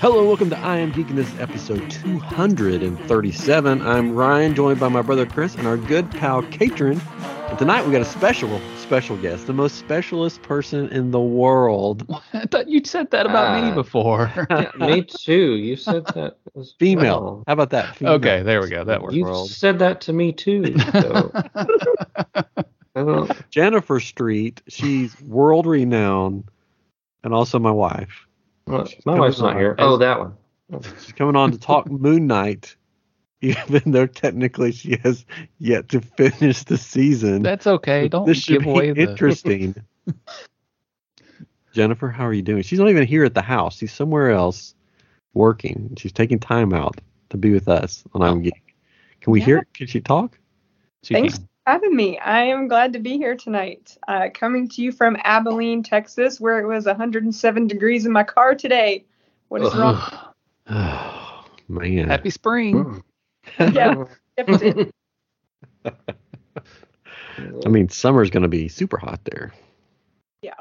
Hello, welcome to I Am Geeking. This is episode 237. I'm Ryan, joined by my brother Chris and our good pal Catron. And tonight we got a special, special guest, the most specialist person in the world. I thought you'd said that about me Ah. before. Yeah, me too. You said that as Female. well. How about that? Female. okay, there we go. That works. You world. said that to me too. So. Jennifer Street. She's world renowned and also my wife. Well, She's my wife's not on. here. Oh, that one. She's coming on to talk Moon Knight, even though technically she has yet to finish the season. That's okay. Don't this should give away be the. interesting. Jennifer, how are you doing? She's not even here at the house. She's somewhere else working. She's taking time out to be with us on I'm oh. Geek. Can we Yeah. hear? Can she talk? She Thanks can. For having me. I am glad to be here tonight. Uh, coming to you from Abilene, Texas, where it was 107 degrees in my car today. What is wrong? Oh, man. Happy spring. Yeah. I mean, summer's going to be super hot there. Yeah.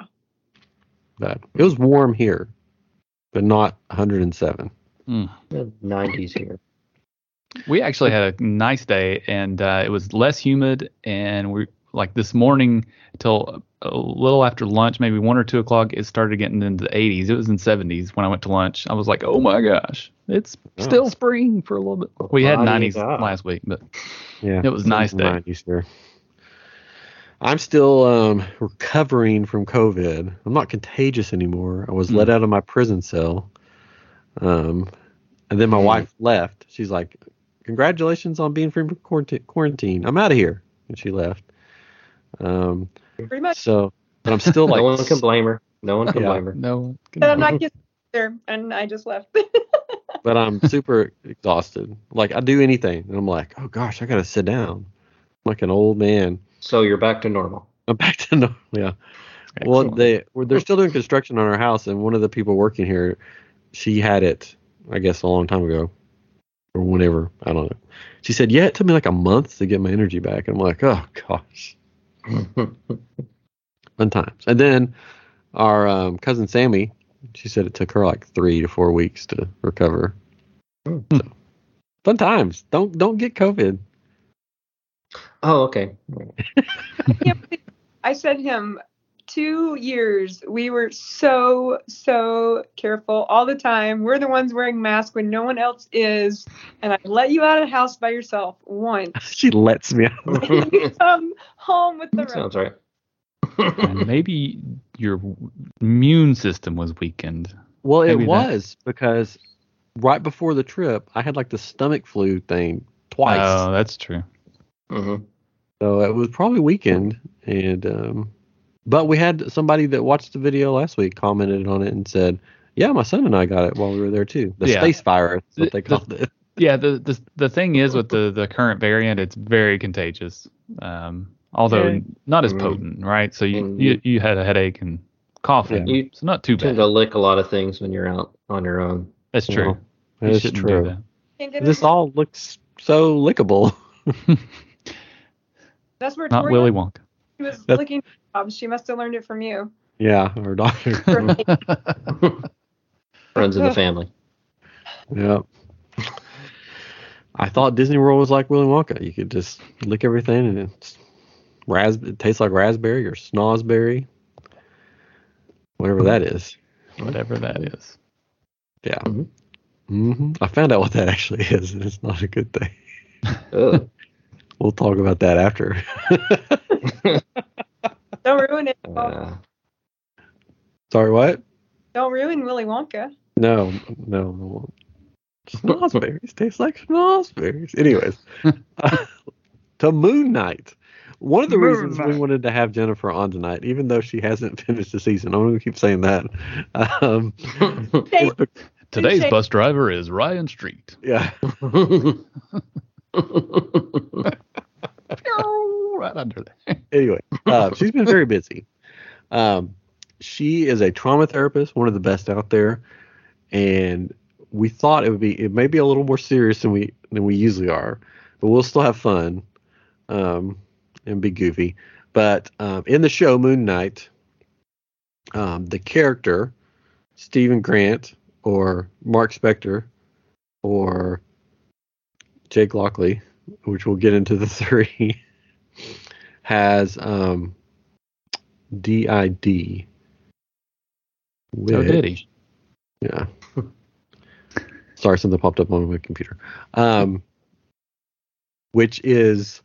But it was warm here, but not 107. Mm. 90s here. We actually had a nice day, and uh, it was less humid. And we like this morning till a little after lunch, maybe one or two o'clock, it started getting into the 80s. It was in 70s when I went to lunch. I was like, oh my gosh, it's Oh. still spring for a little bit. We had Body 90s God. last week, but Yeah. It was nice day. 90s there. I'm still um, recovering from COVID. I'm not contagious anymore. I was Hmm. let out of my prison cell. Um, and then my Hmm. wife left. She's like, Congratulations on being free from quarantine. quarantine. I'm out of here. And she left. Um, Pretty much. so, but I'm still like, no one can blame her. No one can Yeah. blame her. no. And I'm not getting there, and I just left. but I'm super exhausted. Like, I do anything. And I'm like, Oh gosh, I got to sit down. I'm like an old man. So you're back to normal. I'm back to normal. Yeah. Well, they well, they're still doing construction on our house, and one of the people working here, she had it, I guess, a long time ago, or whenever. I don't know. She said, "Yeah, it took me like a month to get my energy back." And I'm like, "Oh gosh, fun times." And then our um, cousin Sammy, she said it took her like three to four weeks to recover. Hmm. So, fun times. Don't don't get COVID. oh, okay. I sent him two years. We were so, so careful all the time. We're the ones wearing masks when no one else is. And I let you out of the house by yourself once. she lets me out. you come home with the rest. Sounds right. And maybe your immune system was weakened. Well, it Maybe that- was because right before the trip, I had like the stomach flu thing twice. Oh, that's true. Mhm. So it was probably weakened, and um, but we had somebody that watched the video last week commented on it and said, "Yeah, my son and I got it while we were there too. The Yeah. space virus, is what they called it." Yeah, the, the the thing is with the the current variant, it's very contagious. Um, although Yeah. not as Mhm. potent, right? So you, Mhm. you you had a headache and coughing. Yeah. You It's not too tend bad. to lick a lot of things when you're out on your own. That's true. Well, You That is true. do that. This all looks so lickable. That's where Not Tori Willy Wonka. He was That's- licking jobs. She must have learned it from you. yeah, her daughter. Friends in the family. Yep. I thought Disney World was like Willy Wonka. You could just lick everything and it's ras- it tastes like raspberry or snozberry, whatever that is. Whatever that is. Yeah. Mhm. hmm I found out what that actually is, and it's not a good thing. We'll talk about that after. Don't ruin it. Uh, Sorry, what? Don't ruin Willy Wonka. No, no, no. Snozberries taste like snozberries. Anyways, to Moon Knight. One of the Moon reasons we wanted to have Jennifer on tonight, even though she hasn't finished the season, I'm going to keep saying that. Um, Hey, is Today's Shane. bus driver is Ryan Street. yeah, right under there. anyway, uh, she's been very busy. Um, she is a trauma therapist, one of the best out there, and we thought it would be it may be a little more serious than we than we usually are, but we'll still have fun, um, and be goofy. But um, in the show Moon Knight, um, the character Stephen Grant or Mark Spector or Jake Lockley, which we'll get into the three, has um, DID. Oh, did he? Yeah. Sorry, something popped up on my computer. Um, which is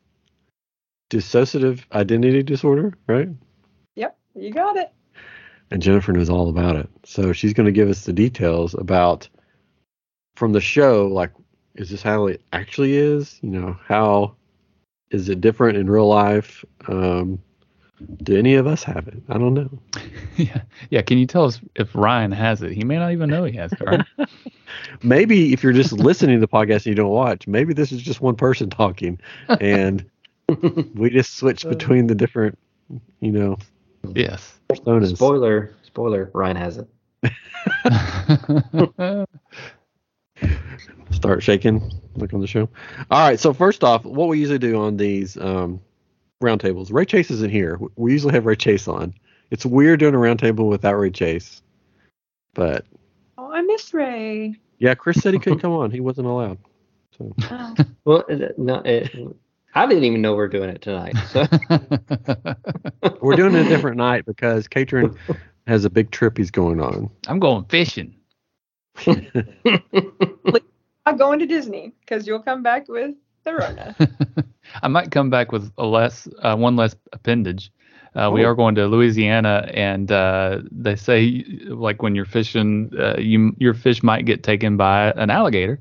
dissociative identity disorder, right? Yep, you got it. And Jennifer knows all about it. So she's going to give us the details about from the show, like, is this how it actually is? You know, how is it different in real life? Um, do any of us have it? I don't know. yeah. Yeah. Can you tell us if Ryan has it? He may not even know he has it, right? maybe if you're just listening to the podcast and you don't watch, maybe this is just one person talking and we just switch between the different, you know, yes. personas. Spoiler, spoiler. Ryan has it. Start shaking, look on the show. All right. So first off, what we usually do on these um, roundtables, Ray Chase isn't here. We usually have Ray Chase on. It's weird doing a roundtable without Ray Chase, but Oh, I miss Ray. yeah, Chris said he couldn't come on. He wasn't allowed. So Oh, Well, no, it, I didn't even know we are doing it tonight. So we're doing it a different night because Catron has a big trip he's going on. I'm going fishing. I'm going to Disney because you'll come back with the Rona. I might come back with a less, uh, one less appendage. Uh, We Oh. are going to Louisiana, and uh, they say like when you're fishing, uh, you your fish might get taken by an alligator,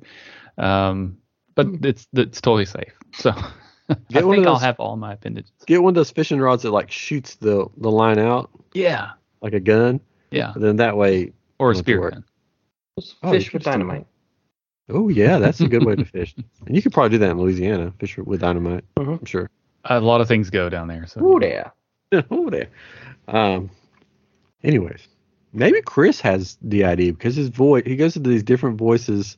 um, but it's it's totally safe. So I Get one of think I'll those- have all my appendages. Get one of those fishing rods that like shoots the the line out Yeah, like a gun. yeah, And then that way, or a spear worry. Gun. Oh, fish with could still- dynamite. oh yeah, that's a good way to fish. And you could probably do that in Louisiana, fish with dynamite. Mhm. I'm sure. A lot of things go down there. So Ooh, there. oh there. Um. Anyways, maybe Chris has DID because his voice. He goes into these different voices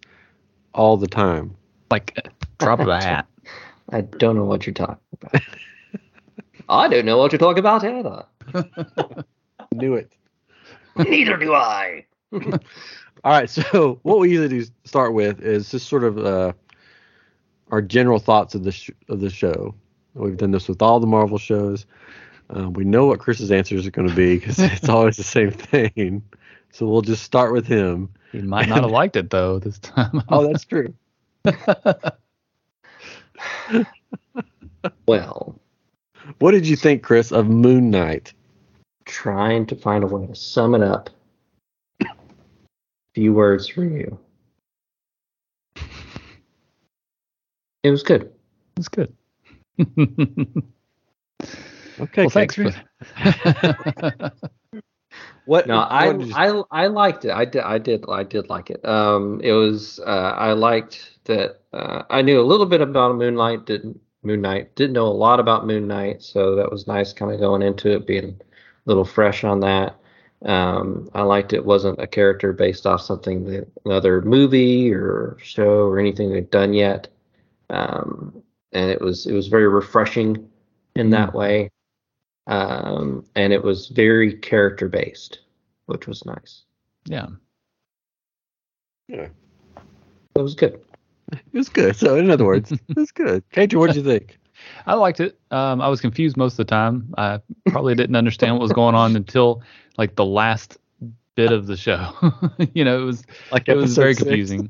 all the time. like uh, drop of a hat. I don't know what you're talking about. I don't know what you're talking about either. Knew it. Neither do I. All right, so what we usually do start with is just sort of uh, our general thoughts of the sh- of the show. We've done this with all the Marvel shows. Uh, we know what Chris's answers are going to be because it's always the same thing. So we'll just start with him. He might not have liked it though this time. Oh, that's true. Well, What did you think, Chris, of Moon Knight? trying to find a way to sum it up. Few words for you. It was good. It's good. Okay, well, thanks for. What? No, I, what did you- I I liked it. I did I did I did like it. Um, it was uh, I liked that. Uh, I knew a little bit about Moonlight. Didn't Moon Knight? Didn't know a lot about Moon Knight, so that was nice, kind of going into it, being a little fresh on that. Um, I liked it wasn't a character based off something that another movie or show or anything they've done yet. Um, and it was it was very refreshing in that way. Um, and it was very character based, which was nice. yeah. Yeah, It was good. it was good. So, in other words, it was good. Catron, what did you think? I liked it. Um, I was confused most of the time. I probably didn't understand what was going on until like the last bit of the show. you know, it was Like it was very six? confusing.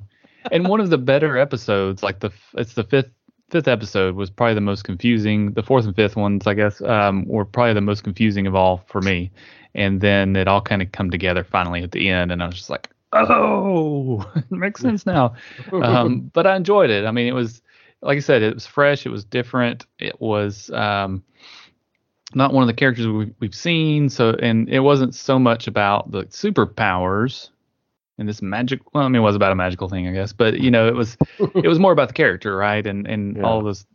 and one of the better episodes, like the it's the fifth fifth episode, was probably the most confusing. The fourth and fifth ones, I guess, um, were probably the most confusing of all for me. And then it all kind of come together finally at the end, and I was just like, oh, it makes sense now. um, but I enjoyed it. I mean, it was like I said, it was fresh, it was different, it was um, not one of the characters we, we've seen. So, and it wasn't so much about the superpowers and this magic. Well, I mean, it was about a magical thing, I guess, but you know, it was it was more about the character, right, and and Yeah. all this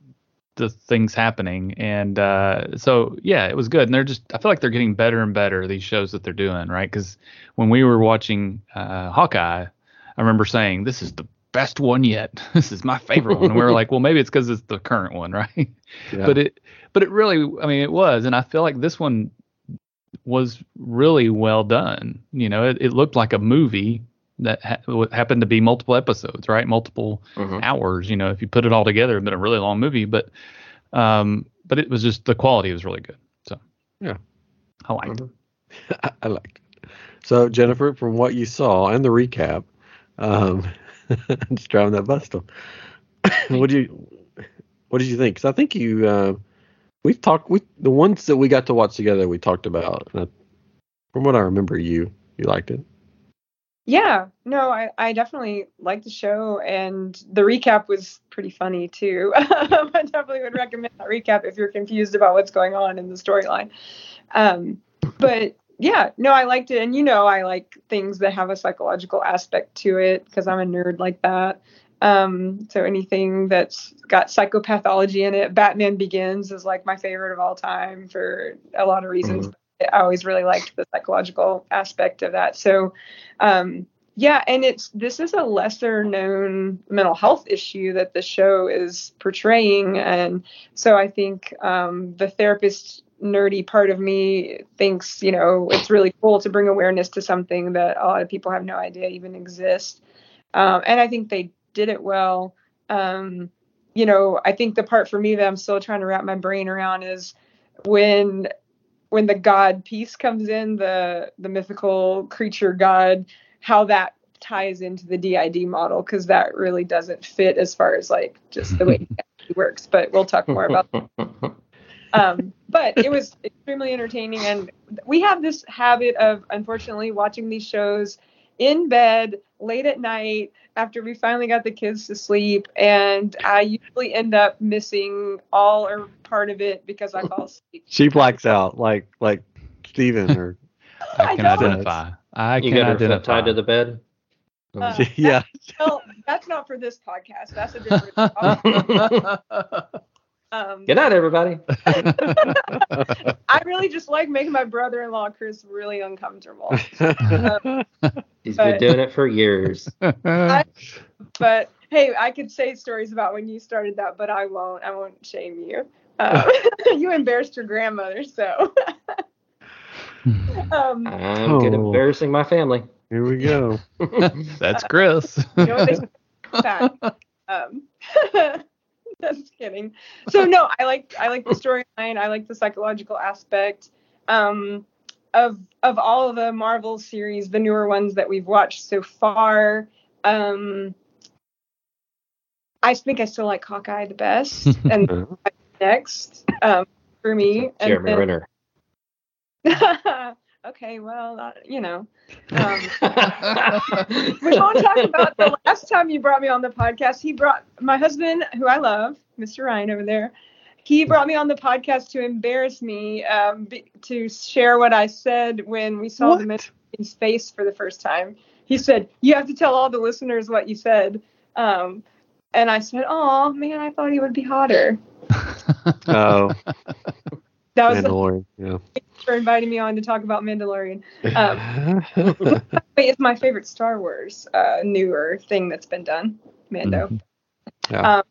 the things happening, and uh, so yeah, it was good. And they're just, I feel like they're getting better and better these shows that they're doing, right? Because when we were watching uh, Hawkeye, I remember saying, "This is the best one yet. this is my favorite one." And we were like, "Well, maybe it's because it's the current one, right?" Yeah. But it, but it really, I mean, it was, and I feel like this one was really well done. You know, it, it looked like a movie that ha- happened to be multiple episodes, right? Multiple Mhm. hours. You know, if you put it all together, it'd been a really long movie, but um, but it was just the quality was really good. So Yeah. I liked it. Mhm. I, I liked it. So Jennifer, from what you saw and the recap, um, just driving that bus still. what do you what did you think? Because I think you uh, we've talked we the ones that we got to watch together we talked about. I, from what I remember, you you liked it. Yeah, no, I, I definitely liked the show, and the recap was pretty funny too. I definitely would recommend that recap if you're confused about what's going on in the storyline. Um, but yeah, no, I liked it, and you know, I like things that have a psychological aspect to it because I'm a nerd like that. Um, so anything that's got psychopathology in it, Batman Begins is like my favorite of all time for a lot of reasons. I always really liked the psychological aspect of that. So, um, yeah, and it's this is a lesser known mental health issue that the show is portraying, and so I think um, the therapist nerdy part of me thinks you know it's really cool to bring awareness to something that a lot of people have no idea even exists, um, and I think they did it well. Um, you know, I think the part for me that I'm still trying to wrap my brain around is when when the god piece comes in the the mythical creature god how that ties into the did model because that really doesn't fit as far as like just the way it works but we'll talk more about um but it was extremely entertaining and we have this habit of unfortunately watching these shows in bed late at night after we finally got the kids to sleep and i usually end up missing all or part of it because i fall asleep She blacks out like like Steven or I I can don't. identify. I you can got her identify. tied to the bed. Uh, yeah. well that's not for this podcast that's a different topic. Um Good night, everybody. i really just like making my brother-in-law chris really uncomfortable He's But- been doing it for years. but hey i could say stories about when you started that but i won't i won't shame you uh, you embarrassed your grandmother so um I'm good at Oh. embarrassing my family. Here we go. That's Chris. you know they um just kidding. So no i like i like the storyline. I like the psychological aspect um of of all of the marvel series the newer ones that we've watched so far. Um i think i still like hawkeye the best and Uh, next um for me. And Jeremy then- Renner. okay well uh, you know um we won't talk about the last time you brought me on the podcast. He brought my husband, who I love, Mr. Ryan over there. He brought me on the podcast to embarrass me, um, be, to share what I said when we saw the man what? in space for the first time. He said, "You have to tell all the listeners what you said." Um, and I said, "Oh man, I thought he would be hotter." Oh, That was the Mandalorian. Yeah. for inviting me on to talk about Mandalorian. Um, Wait, it's my favorite Star Wars uh, newer thing that's been done. Mando. Mhm. Yeah. Um,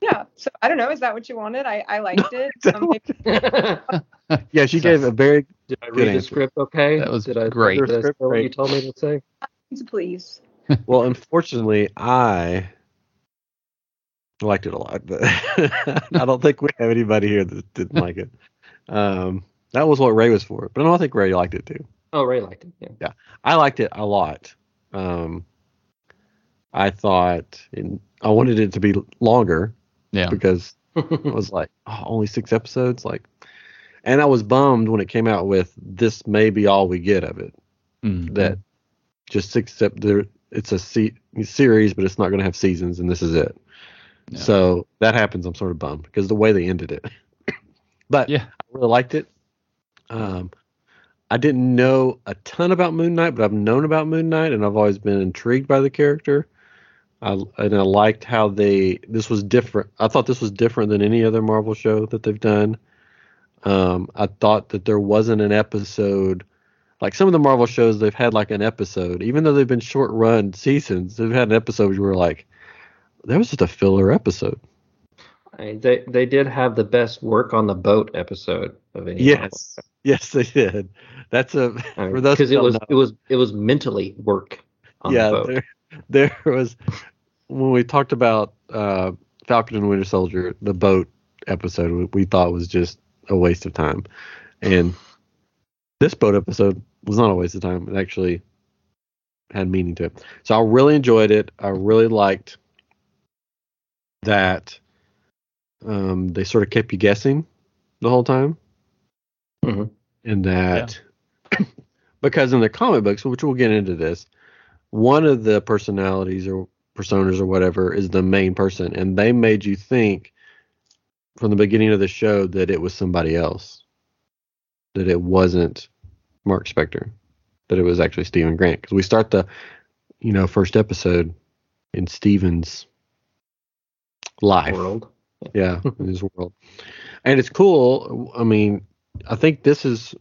yeah. So I don't know. Is that what you wanted? I, I liked it. Um, maybe- yeah, she gave a very Did I Good read the answer. script okay? That was Did I, great. Did I say what you told me to say? please. well. Unfortunately, I liked it a lot, but I don't think we have anybody here that didn't like it. Um, that was what Ray was for, but I don't think Ray liked it too. Oh, Ray liked it. Yeah. yeah, I liked it a lot. Um, I thought in, I wanted it to be longer Yeah. because it was like oh, only six episodes, like, and I was bummed when it came out with this may be all we get of it. Mhm. That just six ep- there it's a se- series, but it's not going to have seasons, and this is it. Yeah. So that happens. I'm sort of bummed because the way they ended it. but Yeah. Really liked it. Um, I didn't know a ton about Moon Knight, but I've known about Moon Knight, and I've always been intrigued by the character. I, and I liked how they this was different. I thought this was different than any other Marvel show that they've done. Um, I thought that there wasn't an episode like some of the Marvel shows. They've had like an episode, even though they've been short run seasons. They've had an episode where like, that was just a filler episode. I, they they did have the best work on the boat episode of any. Yes, yes, they did. That's a for those because it was know. it was it was mentally work. on yeah, the boat. there, there was when we talked about uh, Falcon and Winter Soldier, the boat episode we, we thought was just a waste of time, and this boat episode was not a waste of time. It actually had meaning to it. So I really enjoyed it. I really liked that um, they sort of kept you guessing the whole time, Mhm. and that because in the comic books, which we'll get into this, one of the personalities or personas or whatever is the main person, and they made you think from the beginning of the show that it was somebody else, that it wasn't Mark Spector, that it was actually Stephen Grant. Because we start the, you know, first episode in Stephen's life World. Yeah in his world. And it's cool i mean i think this is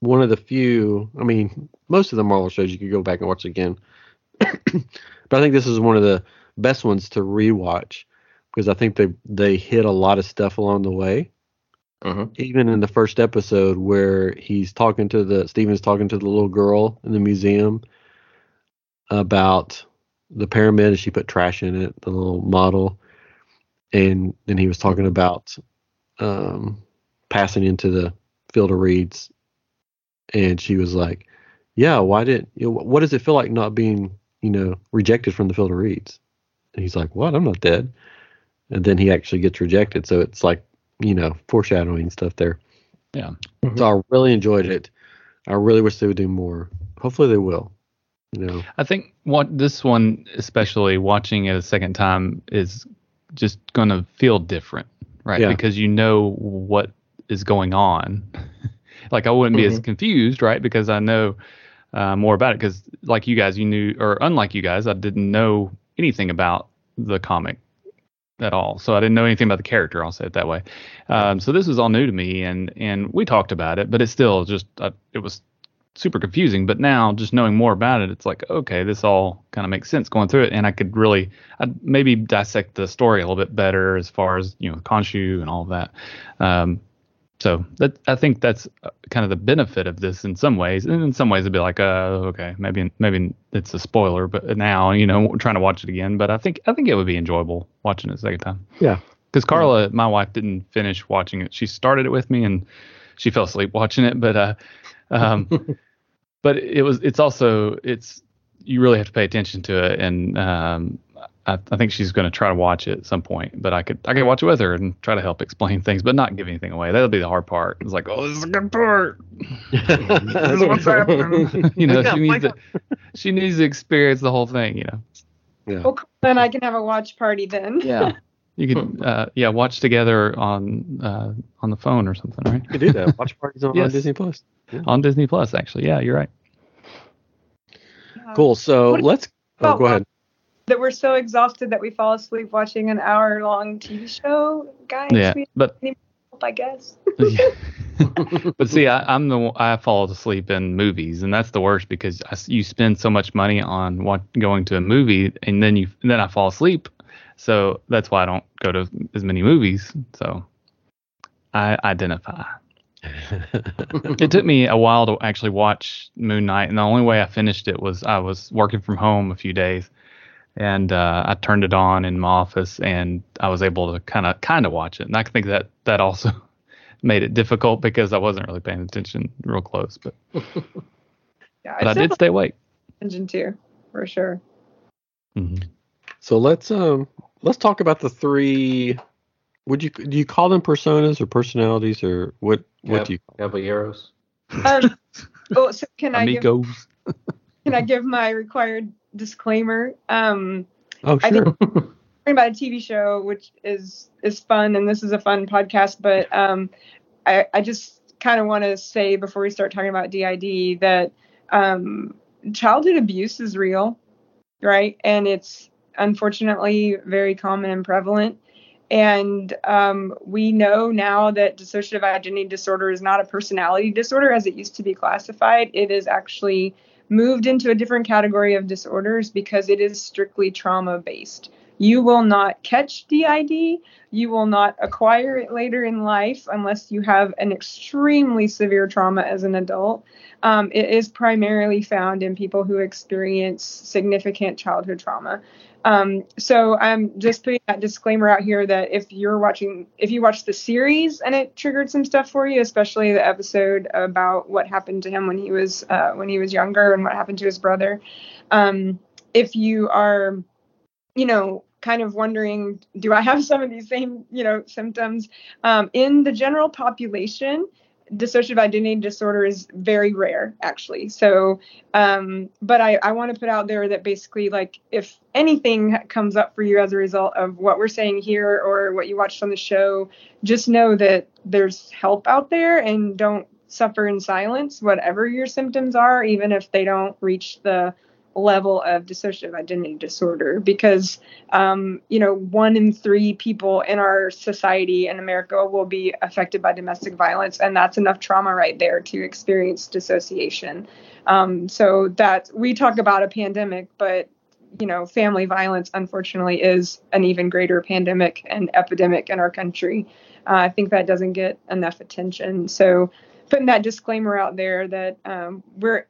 one of the few i mean most of the marvel shows you could go back and watch again. But i think this is one of the best ones to rewatch because i think they they hit a lot of stuff along the way. Mhm. even in the first episode where he's talking to the Steven's talking to the little girl in the museum about the pyramid she put trash in it, the little model. And then he was talking about um, passing into the field of reeds. And she was like, Yeah, why did you know, what does it feel like not being, you know, rejected from the field of reeds? And he's like, What? I'm not dead. And then he actually gets rejected. So it's like you know, foreshadowing stuff there. Yeah. So I really enjoyed it. I really wish they would do more. Hopefully they will. Know. I think what this one, especially watching it a second time, is just going to feel different, right? Yeah. Because you know what is going on. like I wouldn't be as confused, right? Because I know uh, more about it. Because like you guys, you knew, or unlike you guys, I didn't know anything about the comic at all. So I didn't know anything about the character. I'll say it that way. Um, so this was all new to me, and and we talked about it, but it's still just uh, it was super confusing. But now, just knowing more about it, it's like okay, this all kind of makes sense going through it, and I could really I'd maybe dissect the story a little bit better as far as you know Khonshu and all of that. Um, so that I think that's uh, kind of the benefit of this in some ways, and in some ways it'd be like, uh, okay, maybe maybe it's a spoiler, but now you know trying to watch it again. But I think I think it would be enjoyable watching it a second time. Yeah. Because Carla, my wife, didn't finish watching it. She started it with me and she fell asleep watching it. But uh, um, but it was it's also it's you really have to pay attention to it. And um, I, I think she's going to try to watch it at some point but i could i could watch it with her and try to help explain things but not give anything away. That'll be the hard part. It's like oh this is a good part. This is what's happening. You know she needs to she needs to experience the whole thing you know. Yeah. Well, then I can have a watch party then. yeah. You could uh, yeah watch together on uh, on the phone or something right? You could do that. Watch parties on, on Disney Plus. On disney plus actually yeah you're right Uh, Cool. So let's. Oh, about go ahead. That we're so exhausted that we fall asleep watching an hour long TV show, guys. yeah but hope, I guess. Yeah. but see, I, I'm the one- I fall asleep in movies, and that's the worst because I s you spend so much money on what going to a movie, and then you and then I fall asleep. So that's why I don't go to as many movies. So I identify. It took me a while to actually watch Moon Knight, and the only way I finished it was I was working from home a few days, and uh, I turned it on in my office, and I was able to kind of kind of watch it. And I think that that also made it difficult because I wasn't really paying attention real close, but Yeah, but I did stay awake. Engine to for sure. Mhm. so let's um let's talk about the three. Would you do you call them personas or personalities or what? What Yep. do you? Caballeros. Um, oh, so can I give can I give my required disclaimer? Um, Oh I sure. think- talking about a TV show, which is is fun, and this is a fun podcast. But um, I I just kind of want to say before we start talking about DID that um, childhood abuse is real, right? And it's unfortunately very common and prevalent. And um, we know now that dissociative identity disorder is not a personality disorder as it used to be classified. It is actually moved into a different category of disorders because it is strictly trauma based. You will not catch DID. You will not acquire it later in life unless you have an extremely severe trauma as an adult. Um, it is primarily found in people who experience significant childhood trauma. Um, so I'm just putting that disclaimer out here that if you're watching, if you watch the series and it triggered some stuff for you, especially the episode about what happened to him when he was uh, when he was younger and what happened to his brother, um, if you are, you know, kind of wondering, do I have some of these same, you know, symptoms? Um, in the general population, dissociative identity disorder is very rare actually. So um, but i, I want to put out there that basically like if anything comes up for you as a result of what we're saying here or what you watched on the show just know that there's help out there and don't suffer in silence whatever your symptoms are even if they don't reach the level of dissociative identity disorder because um, you know one in three people in our society in america will be affected by domestic violence and that's enough trauma right there to experience dissociation. Um, so that we talk about a pandemic but you know family violence unfortunately is an even greater pandemic and epidemic in our country. Uh, i think that doesn't get enough attention. So putting that disclaimer out there that um, we're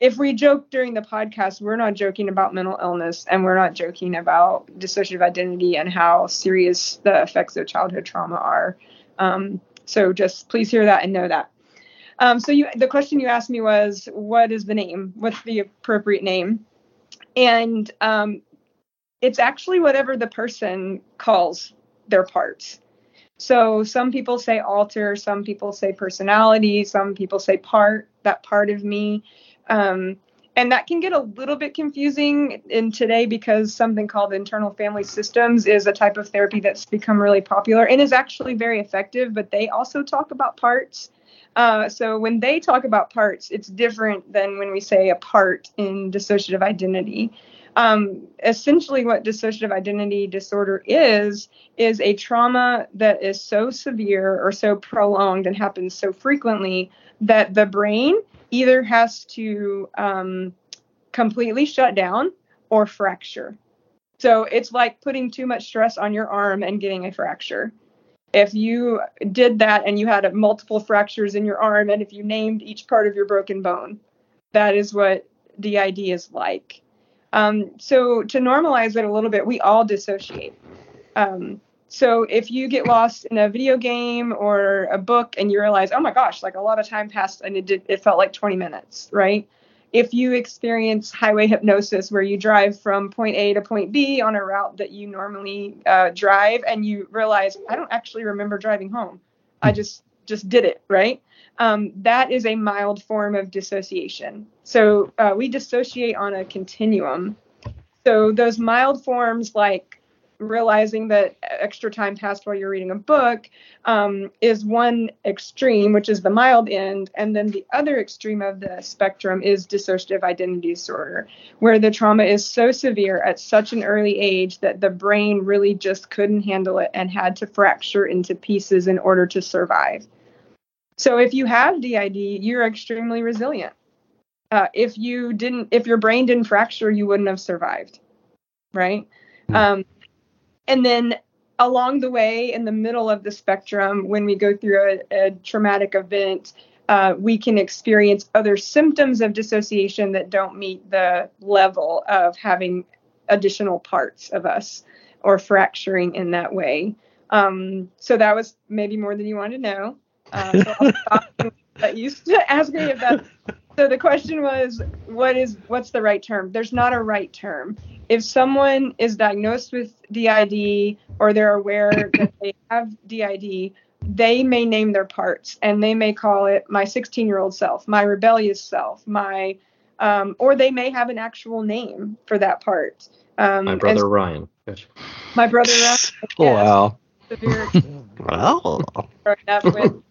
if we joke during the podcast, we're not joking about mental illness and we're not joking about dissociative identity and how serious the effects of childhood trauma are. Um, so just please hear that and know that. Um, so you, the question you asked me was, what is the name? What's the appropriate name? And um, it's actually whatever the person calls their parts. So some people say alter, some people say personality, some people say part, that part of me. Um, and that can get a little bit confusing in today because something called internal family systems is a type of therapy that's become really popular and is actually very effective, but they also talk about parts. Uh, so when they talk about parts, it's different than when we say a part in dissociative identity. Um, essentially, what dissociative identity disorder is, is a trauma that is so severe or so prolonged and happens so frequently that the brain either has to um, completely shut down or fracture. So it's like putting too much stress on your arm and getting a fracture. If you did that and you had multiple fractures in your arm, and if you named each part of your broken bone, that is what DID is like. Um, so to normalize it a little bit, we all dissociate. Um, so if you get lost in a video game or a book and you realize, oh my gosh, like a lot of time passed and it did, it felt like 20 minutes, right? If you experience highway hypnosis where you drive from point A to point B on a route that you normally uh, drive and you realize, I don't actually remember driving home. I hmm. just just did it, right? Um, that is a mild form of dissociation. So uh, we dissociate on a continuum. So those mild forms like realizing that extra time passed while you're reading a book um, is one extreme, which is the mild end. And then the other extreme of the spectrum is dissociative identity disorder, where the trauma is so severe at such an early age that the brain really just couldn't handle it and had to fracture into pieces in order to survive. So if you have DID, you're extremely resilient. Uh, if you didn't, if your brain didn't fracture, you wouldn't have survived, right? Hmm. Um, and then along the way, in the middle of the spectrum, when we go through a, a traumatic event, uh, we can experience other symptoms of dissociation that don't meet the level of having additional parts of us or fracturing in that way. Um, so that was maybe more than you wanted to know. Uh, so that used to ask me if that. So the question was, what is what's the right term? There's not a right term if someone is diagnosed with DID or they're aware that they have DID, they may name their parts and they may call it my 16 year old self, my rebellious self, my, um, or they may have an actual name for that part. Um, my brother Ryan. My brother Ryan. Oh, wow. wow.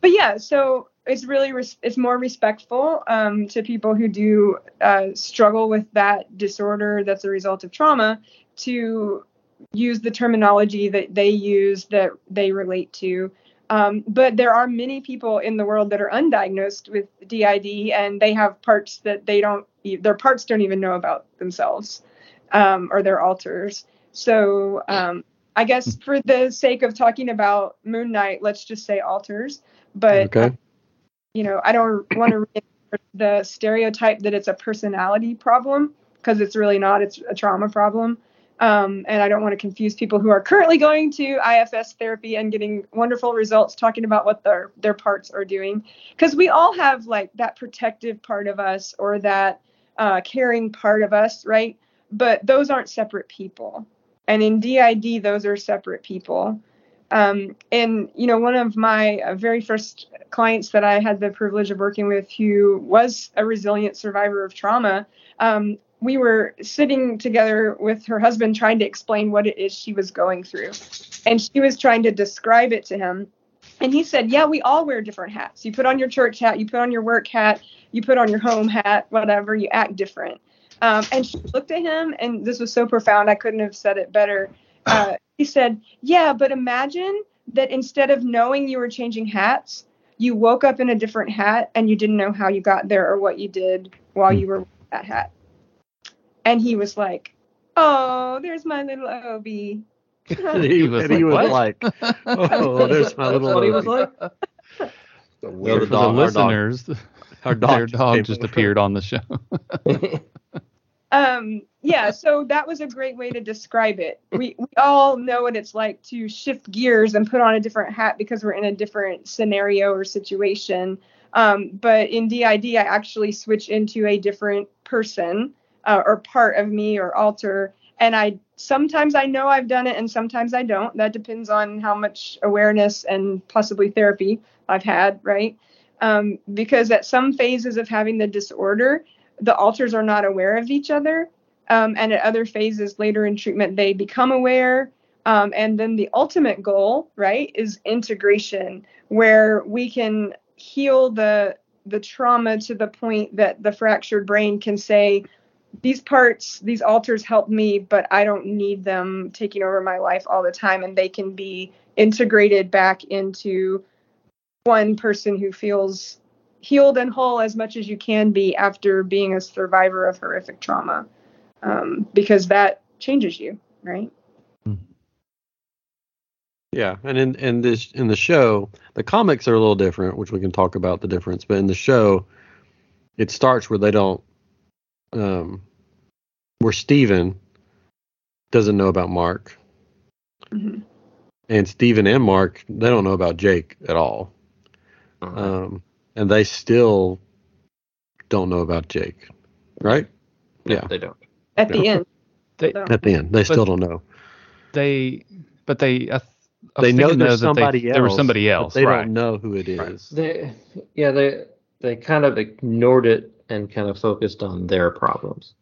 But yeah, so it's really res- it's more respectful um, to people who do uh, struggle with that disorder that's a result of trauma to use the terminology that they use that they relate to. Um, but there are many people in the world that are undiagnosed with DID and they have parts that they don't their parts don't even know about themselves um, or their alters. So um, I guess for the sake of talking about Moon Knight, let's just say alters. But Okay. you know, I don't want to the stereotype that it's a personality problem because it's really not. It's a trauma problem. Um, and I don't want to confuse people who are currently going to IFS therapy and getting wonderful results talking about what their their parts are doing because we all have like that protective part of us or that uh, caring part of us, right? But those aren't separate people. And in DID, those are separate people. Um, and you know, one of my uh, very first clients that I had the privilege of working with, who was a resilient survivor of trauma, um, we were sitting together with her husband trying to explain what it is she was going through, and she was trying to describe it to him. And he said, "Yeah, we all wear different hats. You put on your church hat, you put on your work hat, you put on your home hat, whatever. You act different." Um, and she looked at him, and this was so profound. I couldn't have said it better. Uh, he said, "Yeah, but imagine that instead of knowing you were changing hats, you woke up in a different hat and you didn't know how you got there or what you did while you were wearing that hat." And he was like, "Oh, there's my little Obi." And he, was and he like, was like, "Oh, there's my little." what he was Obi." like. Well, For the the dog- our dog- listeners, Our their dog, dog just appeared on the show. Um yeah so that was a great way to describe it. We, we all know what it's like to shift gears and put on a different hat because we're in a different scenario or situation. Um, but in did i actually switch into a different person uh, or part of me or alter. And i sometimes i know i've done it and sometimes i don't. That depends on how much awareness and possibly therapy i've had right? Um, because at some phases of having the disorder the alters are not aware of each other. Um, and at other phases later in treatment, they become aware. Um, and then the ultimate goal, right, is integration, where we can heal the the trauma to the point that the fractured brain can say, these parts, these alters help me, but I don't need them taking over my life all the time, and they can be integrated back into one person who feels healed and whole as much as you can be after being a survivor of horrific trauma um, because that changes you right Yeah, and in in this in the show, the comics are a little different, which we can talk about the difference. But in the show, it starts where they don't, um, where Steven doesn't know about Mark, Mhm. and Steven and Mark they don't know about Jake at all, Uh-huh. um, and they still don't know about Jake, right? yeah. They don't. at the end They so. At the end, they still don't know. they but they I, th- I They know thinking, there's though, that they- somebody else. There was somebody but else, They right? don't know who it is. Right. They, yeah, they they kind of ignored it and kind of focused on their problems.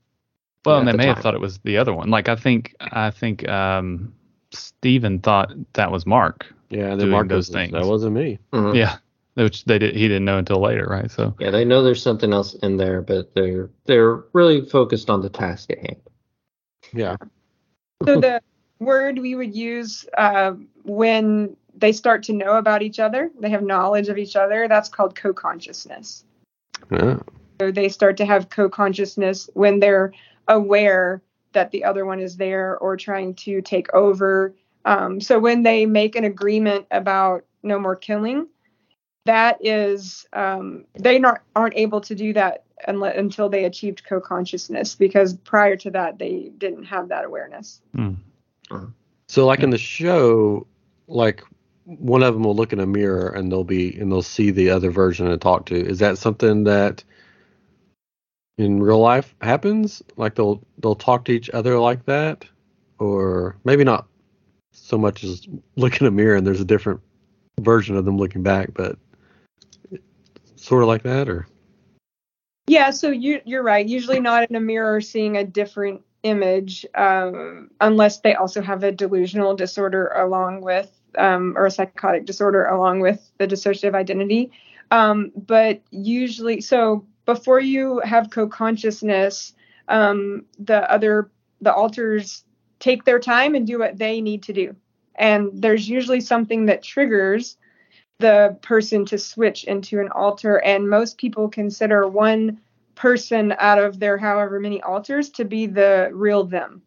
Well, and they the may have thought it was the other one. Like I think I think um Steven thought that was Mark. Yeah, and then Doing Mark those things. That wasn't me. Mhm. Yeah. Which they did he didn't know until later, right? So Yeah, they know there's something else in there, but they're they're really focused on the task at hand. Yeah. so the word we would use uh, when they start to know about each other they have knowledge of each other that's called co-consciousness Yeah. so they start to have co-consciousness when they're aware that the other one is there or trying to take over um, so when they make an agreement about no more killing that is um, they not aren't able to do that unless, until they achieved co-consciousness because prior to that they didn't have that awareness hmm. So like in the show, like one of them will look in a mirror and they'll be and they'll see the other version and talk to. Is that something that in real life happens? Like they'll they'll talk to each other like that, or maybe not so much as look in a mirror and there's a different version of them looking back, but sort of like that, or Yeah, so you you're right. Usually not in a mirror seeing a different image, um, unless they also have a delusional disorder along with um, or a psychotic disorder along with the dissociative identity. Um, but usually, so before you have co-consciousness, um, the other the alters take their time and do what they need to do, and there's usually something that triggers the person to switch into an alter. and most people consider one person out of their however many alters to be the real them.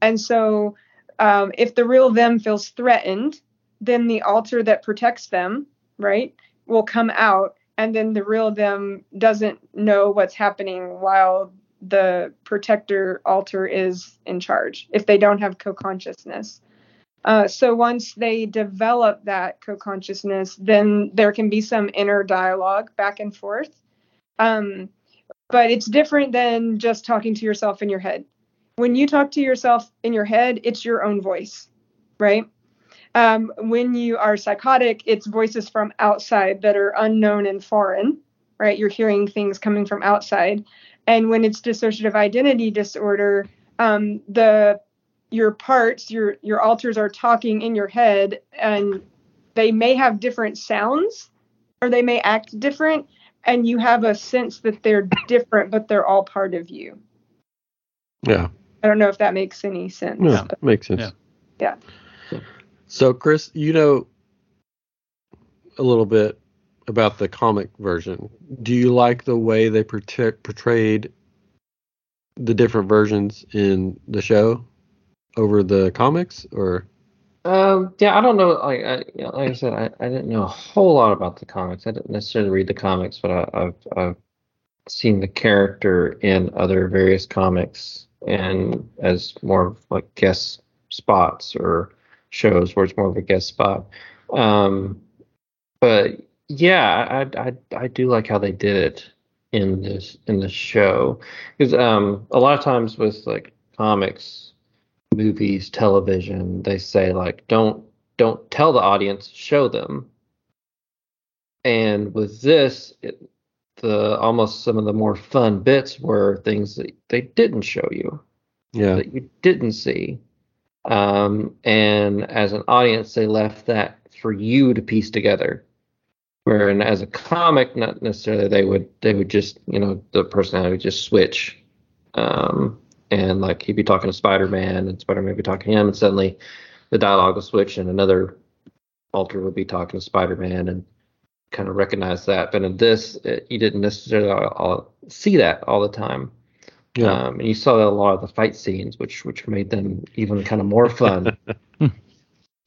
And so um, if the real them feels threatened, then the alter that protects them, right, will come out. And then the real them doesn't know what's happening while the protector alter is in charge if they don't have co consciousness. Uh, so once they develop that co-consciousness, then there can be some inner dialogue back and forth. Um, but it's different than just talking to yourself in your head. When you talk to yourself in your head, it's your own voice, right? Um, when you are psychotic, it's voices from outside that are unknown and foreign, right? You're hearing things coming from outside. And when it's dissociative identity disorder, um, the your parts, your your alters are talking in your head, and they may have different sounds, or they may act different, and you have a sense that they're different, but they're all part of you. Yeah. I don't know if that makes any sense. Yeah, makes sense. Yeah. Yeah. So, Chris, you know a little bit about the comic version. Do you like the way they portray- portrayed the different versions in the show over the comics, or? Um, yeah, I don't know. Like I, you know, like I said, I, I didn't know a whole lot about the comics. I didn't necessarily read the comics, but I, I've I've seen the character in other various comics and as more of like guest spots or shows where it's more of a guest spot. Um, but yeah, I, I I do like how they did it in this in the show because um a lot of times with like comics, movies, television, they say like don't don't tell the audience, show them. And with this, it, the almost some of the more fun bits were things that they didn't show you Yeah. that you didn't see. Um, and as an audience, they left that for you to piece together. Where and as a comic, not necessarily they would they would just you know the personality would just switch, um, and like he'd be talking to Spider Man and Spider Man would be talking to him, and suddenly the dialogue will switch and another alter would be talking to Spider Man and kind of recognize that. But in this, it, you didn't necessarily all, all see that all the time. Yeah. Um, and you saw that a lot of the fight scenes, which which made them even kind of more fun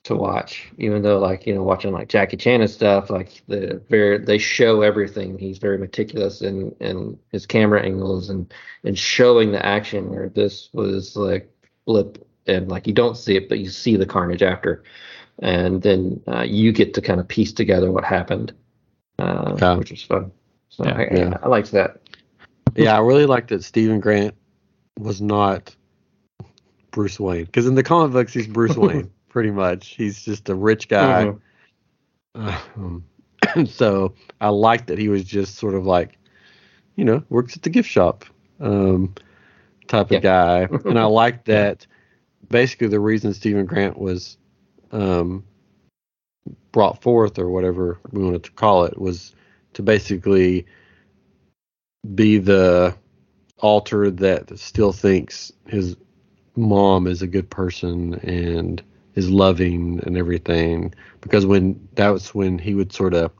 to watch. Even though, like you know, watching like Jackie Chan and stuff, like the very they show everything. He's very meticulous in in his camera angles and and showing the action. Where this was like blip and like you don't see it, but you see the carnage after, and then uh, you get to kind of piece together what happened, uh, Yeah. which was fun. So Yeah. I, Yeah. I, I liked that. yeah, I really liked that Steven Grant was not Bruce Wayne because in the comic books he's Bruce Wayne pretty much. He's just a rich guy. Um, so I liked that he was just sort of like, you know, works at the gift shop um, type Yeah. of guy. and I liked that basically the reason Steven Grant was um, brought forth or whatever we wanted to call it was to basically be the alter that still thinks his mom is a good person and is loving and everything because when that was when he would sort of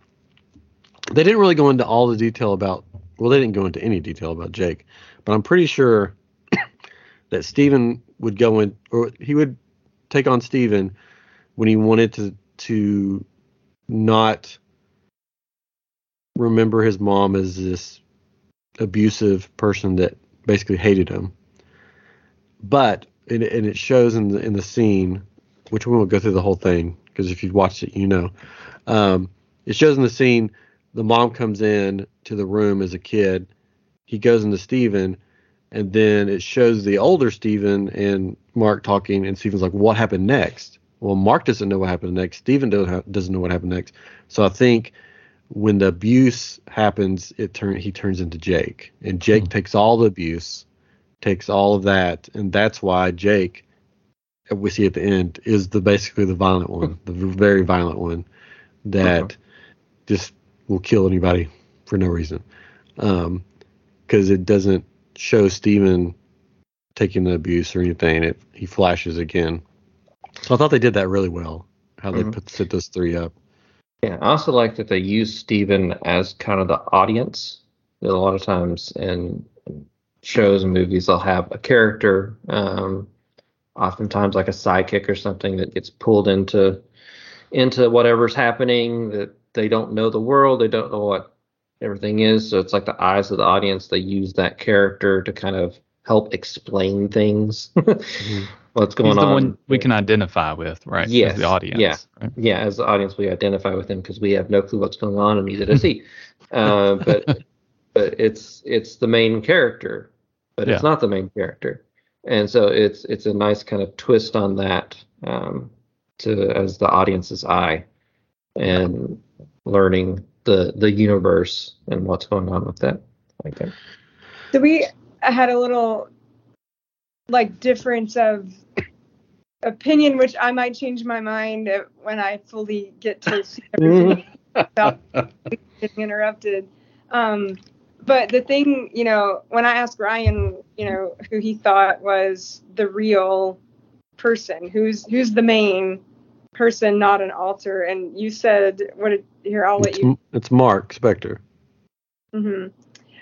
they didn't really go into all the detail about well they didn't go into any detail about Jake but I'm pretty sure that Steven would go in or he would take on Steven when he wanted to to not remember his mom as this abusive person that basically hated him. But and, and it shows in the in the scene which we won't go through the whole thing? Because if you've watched it you know. Um, it shows in the scene the mom comes in to the room as a kid. He goes into Steven and then it shows the older Steven and Mark talking and Steven's like what happened next? Well Mark doesn't know what happened next. Steven doesn't know what happened next. So I think when the abuse happens it turn he turns into Jake. And Jake Hmm. takes all the abuse takes all of that and that's why Jake we see at the end is the basically the violent one the very violent one that just will kill anybody for no reason. Um because it doesn't show Steven taking the abuse or anything it he flashes again. So I thought they did that really well how they Mhm. put set those three up. Yeah, I also like that they use Steven as kind of the audience a lot of times in shows and movies. They'll have a character, um, oftentimes like a sidekick or something that gets pulled into into whatever's happening that they don't know the world, they don't know what everything is. So it's like the eyes of the audience. They use that character to kind of help explain things. Mhm. What's going He's the on? one we can identify with, right? as Yes, the audience. yeah. right? yeah, as the audience, we identify with him because we have no clue what's going on, and neither does he. uh, but but it's it's the main character, but it's not the main character, and so it's it's a nice kind of twist on that um, to as the audience's eye, and learning the the universe and what's going on with that. Like that. So we had a little like difference of opinion, which I might change my mind when I fully get to see everything without getting interrupted. Um, but the thing, you know, when I asked Ryan, you know, who he thought was the real person, who's who's the main person, not an alter, and you said, "What? Did, here, I'll let It's, you." it's Mark Spector. hmm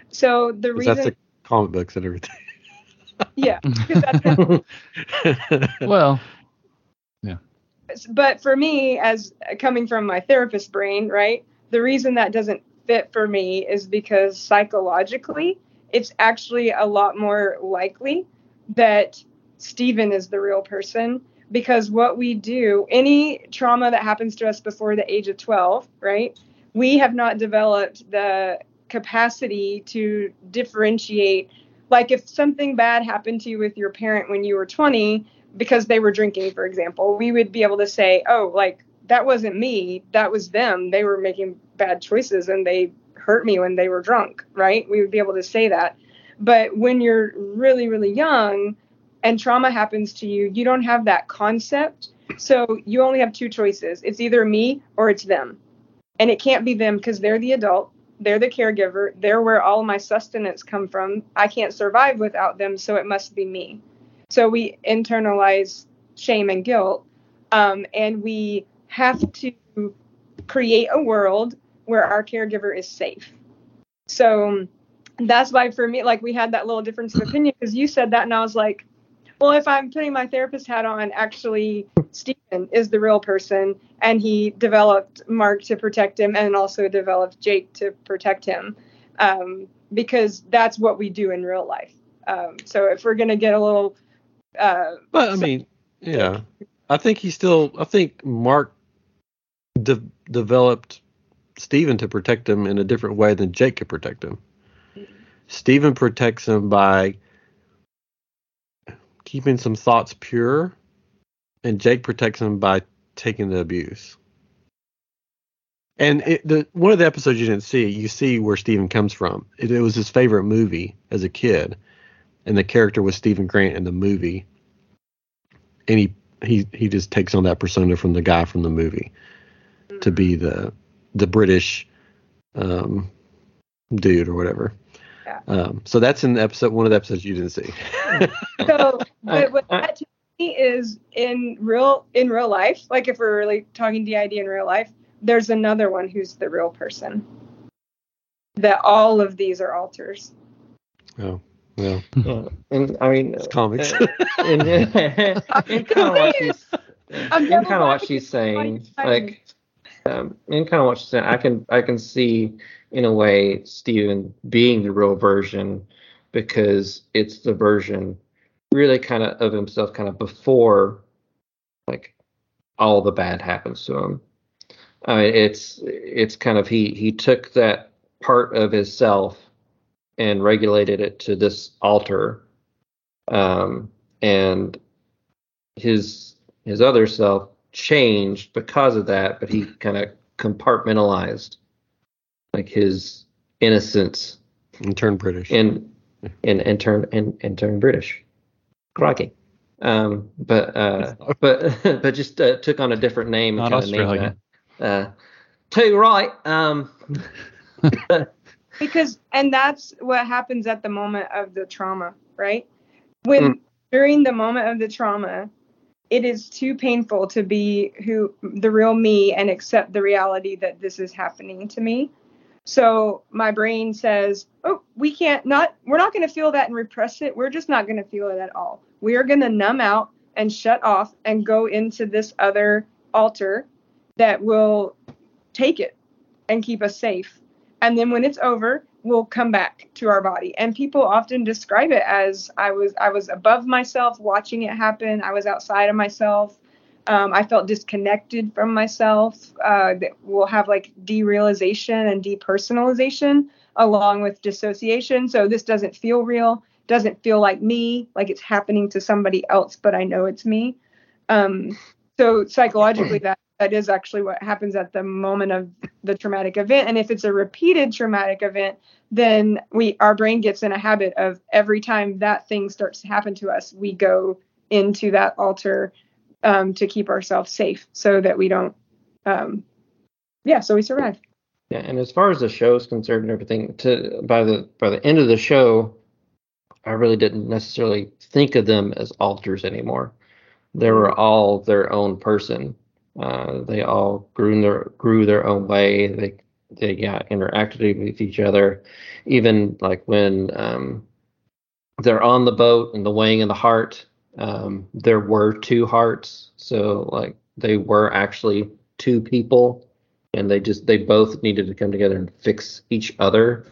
So the 'cause reason, That's the comic books and everything. yeah, because that's kind of Well, but for me as coming from my therapist brain right the reason that doesn't fit for me is because psychologically it's actually a lot more likely that Steven is the real person. Because what we do any trauma that happens to us before the age of 12 right we have not developed the capacity to differentiate. Like if something bad happened to you with your parent when you were 20 because they were drinking, for example, we would be able to say, oh, like that wasn't me, that was them. They were making bad choices and they hurt me when they were drunk, right? We would be able to say that. But when you're really, really young and trauma happens to you, you don't have that concept. So you only have two choices it's either me or it's them. And it can't be them because they're the adult, they're the caregiver, they're where all my sustenance come from. I can't survive without them, so it must be me. So we internalize shame and guilt, um, and we have to create a world where our caregiver is safe. So that's why for me, like we had that little difference of opinion because you said that, and I was like, well, if I'm putting my therapist hat on, actually, Steven is the real person, and he developed Mark to protect him, and also developed Jake to protect him, um, because that's what we do in real life. Um, so if we're gonna get a little uh, But I mean, yeah, I think he still. I think Mark de- developed Steven to protect him in a different way than Jake could protect him. Steven protects him by keeping some thoughts pure, and Jake protects him by taking the abuse. And it, the one of the episodes you didn't see, you see where Steven comes from. It, it was his favorite movie as a kid, and the character was Steven Grant in the movie and he he he just takes on that persona from the guy from the movie to be the the British um dude or whatever. Yeah. Um, so that's in the episode one of the episodes you didn't see. So, but what I- that to me is in real in real life, like if we're really talking DID in real life, there's another one who's the real person. That all of these are alters. oh well, Yeah. And I mean, it's comics. uh, in, in kind of what she's in kind of what she's saying, like um, in kind of what she's saying, I can I can see in a way Steven being the real version because it's the version really kind of of himself kind of before like all the bad happens to him. I mean, it's it's kind of he he took that part of himself and regulated it to this alter, um, and his his other self changed because of that, but he kind of compartmentalized like his innocence and turn British. and and and turn and, and turn British. Crikey. Um, but uh, but but just uh, took on a different name and kind of named that. Uh, too right. Um, because and that's what happens at the moment of the trauma right when Mm. during the moment of the trauma it is too painful to be who the real me and accept the reality that this is happening to me So my brain says, "Oh, we can't not we're not going to feel that and repress it. We're just not going to feel it at all. We are going to numb out and shut off and go into this other alter that will take it and keep us safe. And then when it's over, we'll come back to our body. And people often describe it as I was I was above myself watching it happen. I was outside of myself. Um, I felt disconnected from myself. Uh, that we'll have like derealization and depersonalization along with dissociation. So this doesn't feel real, doesn't feel like me, like it's happening to somebody else, but I know it's me. Um, so psychologically, that that is actually what happens at the moment of the traumatic event. And if it's a repeated traumatic event, then we our brain gets in a habit of every time that thing starts to happen to us, we go into that alter um, to keep ourselves safe so that we don't um, yeah so we survive. Yeah and as far as the show is concerned and everything to by the by the end of the show i really didn't necessarily think of them as alters anymore. They were all their own person uh, they all grew their grew their own way. They they yeah interacted with each other. Even like when um, they're on the boat and the weighing of the heart um, there were two hearts, so like they were actually two people, and they just they both needed to come together and fix each other.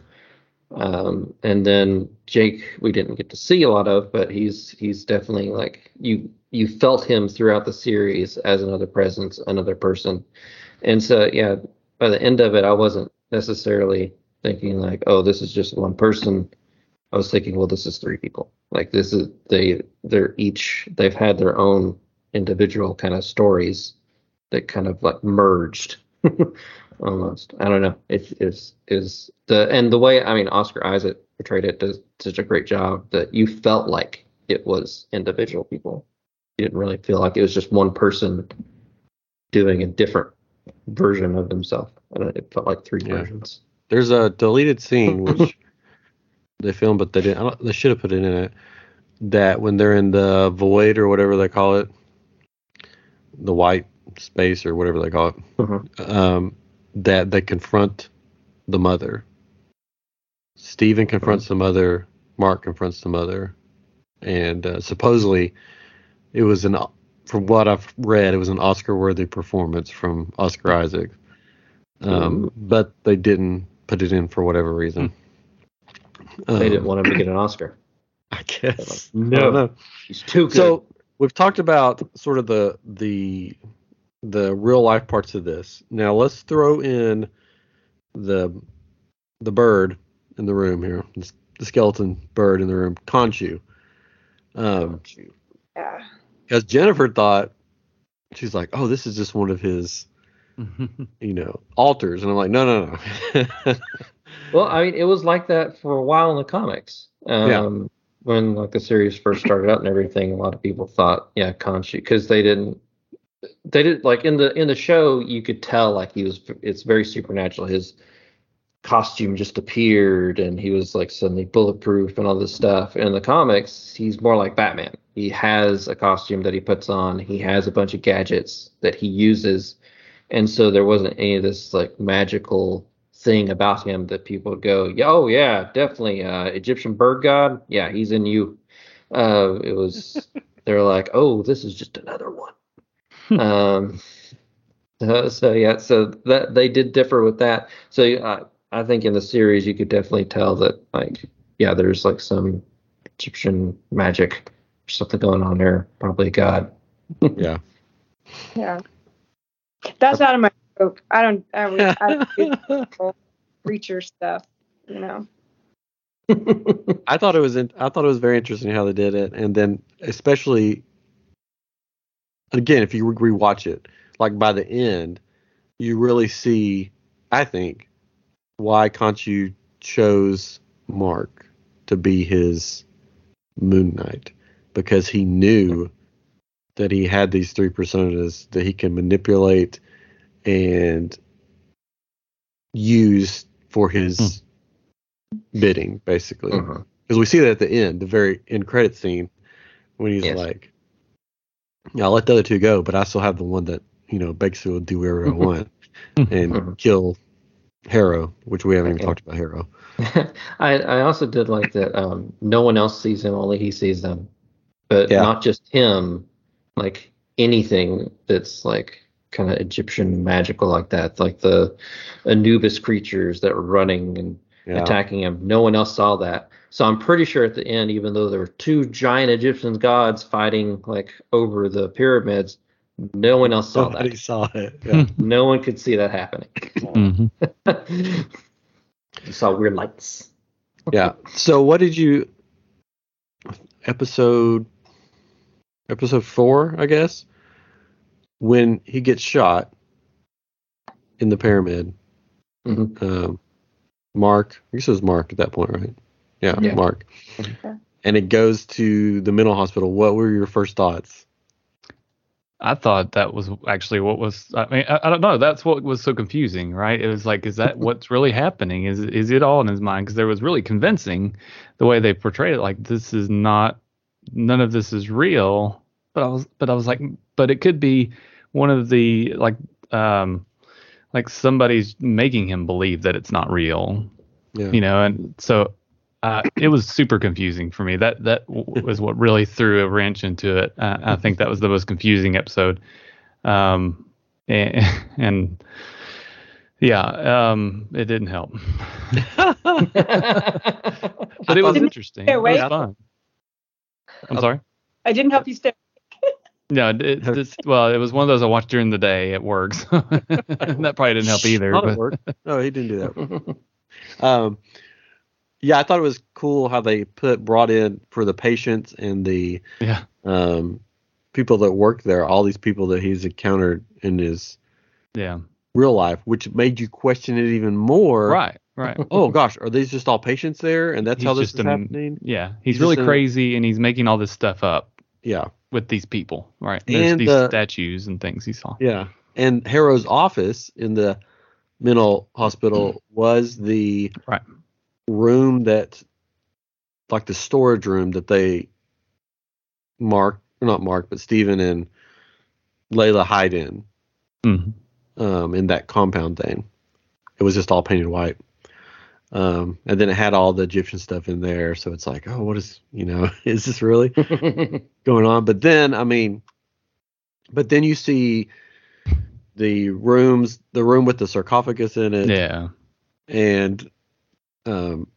Um, and then Jake, we didn't get to see a lot of, but he's he's definitely like you you felt him throughout the series as another presence, another person, and so yeah, by the end of it, I wasn't necessarily thinking like, oh, this is just one person. I was thinking, well, this is three people. Like this is they they're each they've had their own individual kind of stories that kind of like merged almost. I don't know. It is is the and the way I mean Oscar Isaac portrayed it does such a great job that you felt like it was individual people. You didn't really feel like it was just one person doing a different version of himself. And it felt like three yeah. versions. There's a deleted scene which they filmed, but they didn't. they should have put it in it. That when they're in the void or whatever they call it, the white space or whatever they call it, uh-huh. um, that they confront the mother. Steven confronts uh-huh. the mother. Mark confronts the mother, and uh, supposedly it was an, from what I've read, it was an Oscar-worthy performance from Oscar Isaac. Um, but they didn't put it in for whatever reason. Hmm. Um, they didn't want him to get an Oscar. I guess. Like, no, he's too good. So we've talked about sort of the the the real life parts of this. Now let's throw in the the bird in the room here, the skeleton bird in the room, Khonshu. Um, yeah. Because Jennifer thought she's like, oh, this is just one of his, you know, alters, and I'm like, no, no, no. Well, I mean, it was like that for a while in the comics. Um, yeah. When like the series first started out and everything, a lot of people thought, yeah, Khonshu, because they didn't, they did like in the in the show, you could tell like he was. It's very supernatural. His costume just appeared, and he was like suddenly bulletproof and all this stuff. In the comics, he's more like Batman. He has a costume that he puts on. He has a bunch of gadgets that he uses, and so there wasn't any of this like magical thing about him that people go, oh yeah, definitely uh, Egyptian bird god. Yeah, he's in you. Uh, it was they're like, oh, this is just another one. um, uh, so yeah, so that they did differ with that. So uh, I think in the series you could definitely tell that like yeah, there's like some Egyptian magic or something going on there. Probably a god. yeah. Yeah. That's out of my I don't. I, I don't creature stuff. You know. I thought it was. In, I thought it was very interesting how they did it, and then especially again, if you rewatch it, like by the end, you really see. I think why Khonshu chose Mark to be his Moon Knight because he knew that he had these three personas that he can manipulate and use for his mm. bidding, basically. Because uh-huh. we see that at the end, the very end credit scene, when he's yes. like, "Yeah, I'll let the other two go, but I still have the one that you know basically will do whatever I want and uh-huh. kill Harrow, which we haven't even talked about Harrow. I I also did like that. Um, no one else sees him, only he sees them. But Yeah. not just him, like anything that's like kind of Egyptian magical like that, like the Anubis creatures that were running and Yeah. attacking him. No one else saw that. So I'm pretty sure at the end, even though there were two giant Egyptian gods fighting like over the pyramids, no one else saw Nobody that. saw it. Yeah. No one could see that happening. Mhm. you saw weird lights. yeah. So what did you episode episode four, I guess, when he gets shot in the pyramid. Mhm. Um, Mark, I guess it was Mark at that point, right? Yeah, Yeah. Mark. Okay. And it goes to the mental hospital. What were your first thoughts? I thought that was actually what was. I mean, I, I don't know. That's what was so confusing, right? It was like, is that what's really happening? Is is it all in his mind? Because there was really convincing the way they portrayed it. Like this is not, none of this is real. But I was, but I was like, but it could be one of the like, um, like somebody's making him believe that it's not real, Yeah. you know. And so uh, it was super confusing for me. That that w- was what really threw a wrench into it. Uh, I think that was the most confusing episode. Um, and, and yeah, um, it didn't help, but it was interesting. It was fun. I'm sorry. I didn't help you stay. No, it, it, this, well, it was one of those I watched during the day at work. So that probably didn't help either. Not at But, work. No, he didn't do that. Um, yeah, I thought it was cool how they put brought in for the patients and the yeah, um, people that work there, all these people that he's encountered in his yeah, real life, which made you question it even more. right, right. Oh gosh, are these just all patients there, and that's He's how this is a- happening? Yeah, he's He's really just a- crazy, and he's making all this stuff up Yeah, with these people, right? There's And these the- statues and things he saw. yeah. And Harrow's office in the mental hospital was the Right. Room that, like the storage room that they Mark, not Mark, but Steven and Layla hide in, Mhm. um, in that compound thing. It was just all painted white. Um, and then it had all the Egyptian stuff in there, so it's like, oh, what is, you know, is this really going on? But then, I mean, but then you see the rooms, the room with the sarcophagus in it, Yeah, and um,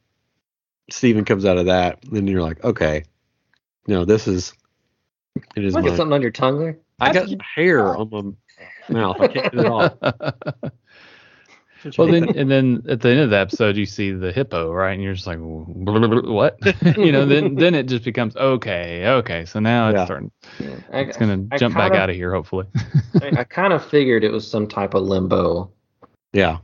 Steven comes out of that, and you're like, okay, no, this is, it is. Get mine. something on your tongue there. I got hair on my mouth. I can't get it off. well, then and then at the end of the episode, you see the hippo, right? And you're just like, what? you know, then then it just becomes okay, okay. So now it's Yeah. starting. Yeah. I, It's gonna I jump back kinda- out of here, hopefully. I, I kind of figured it was some type of limbo yeah,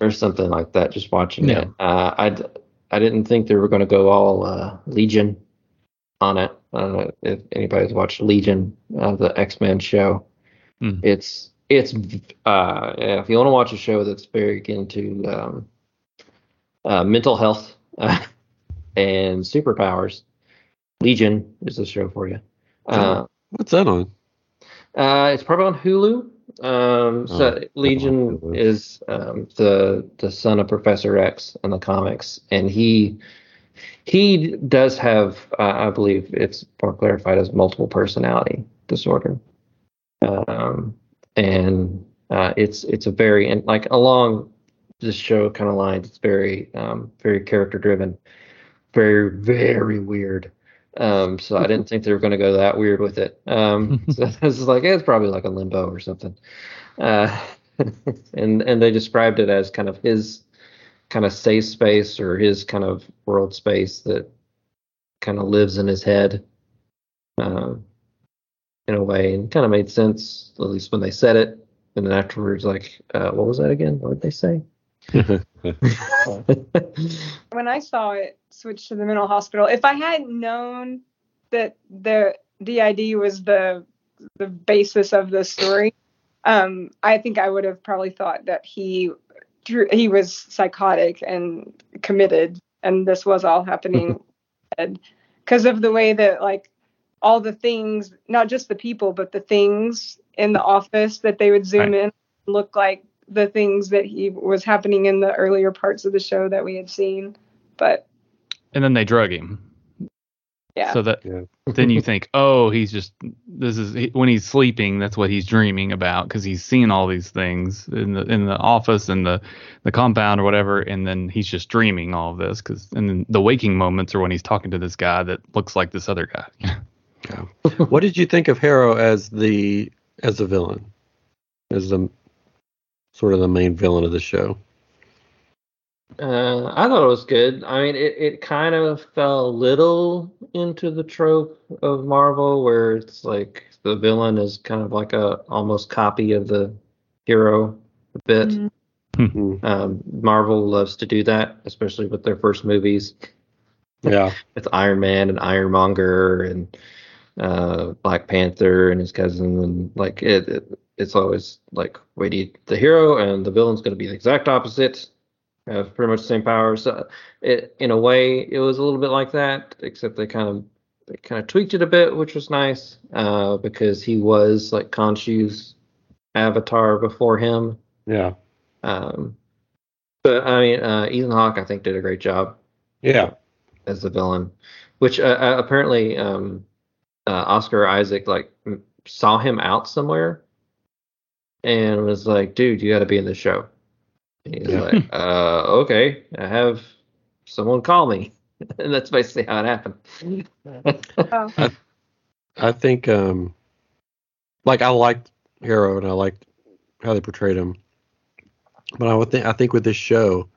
or something like that. Just watching Yeah. it, uh, I d- I didn't think they were going to go all uh, Legion on it. I don't know if anybody's watched Legion, uh, the X Men show. Mm. It's it's uh, if you want to watch a show that's very into um, uh, mental health uh, and superpowers, Legion is the show for you. Uh, what's that on? uh, it's probably on Hulu. Um, so Oh, Legion is um, the the son of Professor X in the comics, and he he does have, uh, I believe, it's more clarified as multiple personality disorder, um, and uh, it's it's a very and like along this show kind of lines, it's very um, very character driven, very very weird. Um, so I didn't think they were going to go that weird with it. Um, so I was like, eh, it's probably like a limbo or something. Uh, and and they described it as kind of his kind of safe space or his kind of world space that kind of lives in his head, um, in a way, and kind of made sense at least when they said it. And then afterwards, like, uh, what was that again? What did they say? when I saw it switch to the mental hospital, if I hadn't known that the DID was the the basis of the story, um, I think I would have probably thought that he he was psychotic and committed, and this was all happening because of the way that like all the things, not just the people, but the things in the office that they would zoom Right. in look like the things that he was happening in the earlier parts of the show that we had seen. But And then they drug him. yeah, So that Yeah. then you think, oh, he's just this is when he's sleeping. That's what he's dreaming about because he's seeing all these things in the in the office and the the compound or whatever, and then he's just dreaming all of this. Because and then the waking moments are when he's talking to this guy that looks like this other guy. Yeah. what did you think of Harrow as the as a villain, as the sort of the main villain of the show? Uh, I thought it was good. I mean, it, it kind of fell a little into the trope of Marvel, where it's like the villain is kind of like a almost copy of the hero a bit. Mhm. Mm, Um, Marvel loves to do that, especially with their first movies. Yeah. It's Iron Man and Ironmonger and uh, Black Panther and his cousin, and like it, it it's always like we need the hero and the villain's going to be the exact opposite. Have pretty much the same powers. So it, in a way, it was a little bit like that, except they kind of they kind of tweaked it a bit, which was nice uh, because he was like Khonshu's avatar before him. Yeah. Um, but I mean, uh, Ethan Hawke, I think, did a great job Yeah. as the villain, which uh, uh, apparently um, uh, Oscar Isaac like saw him out somewhere and was like, "Dude, you got to be in the show." And he's Yeah. like, "Uh, okay, I have someone call me," and that's basically how it happened. Oh. I think um like I liked Harrow and I liked how they portrayed him. But I would think I think with this show,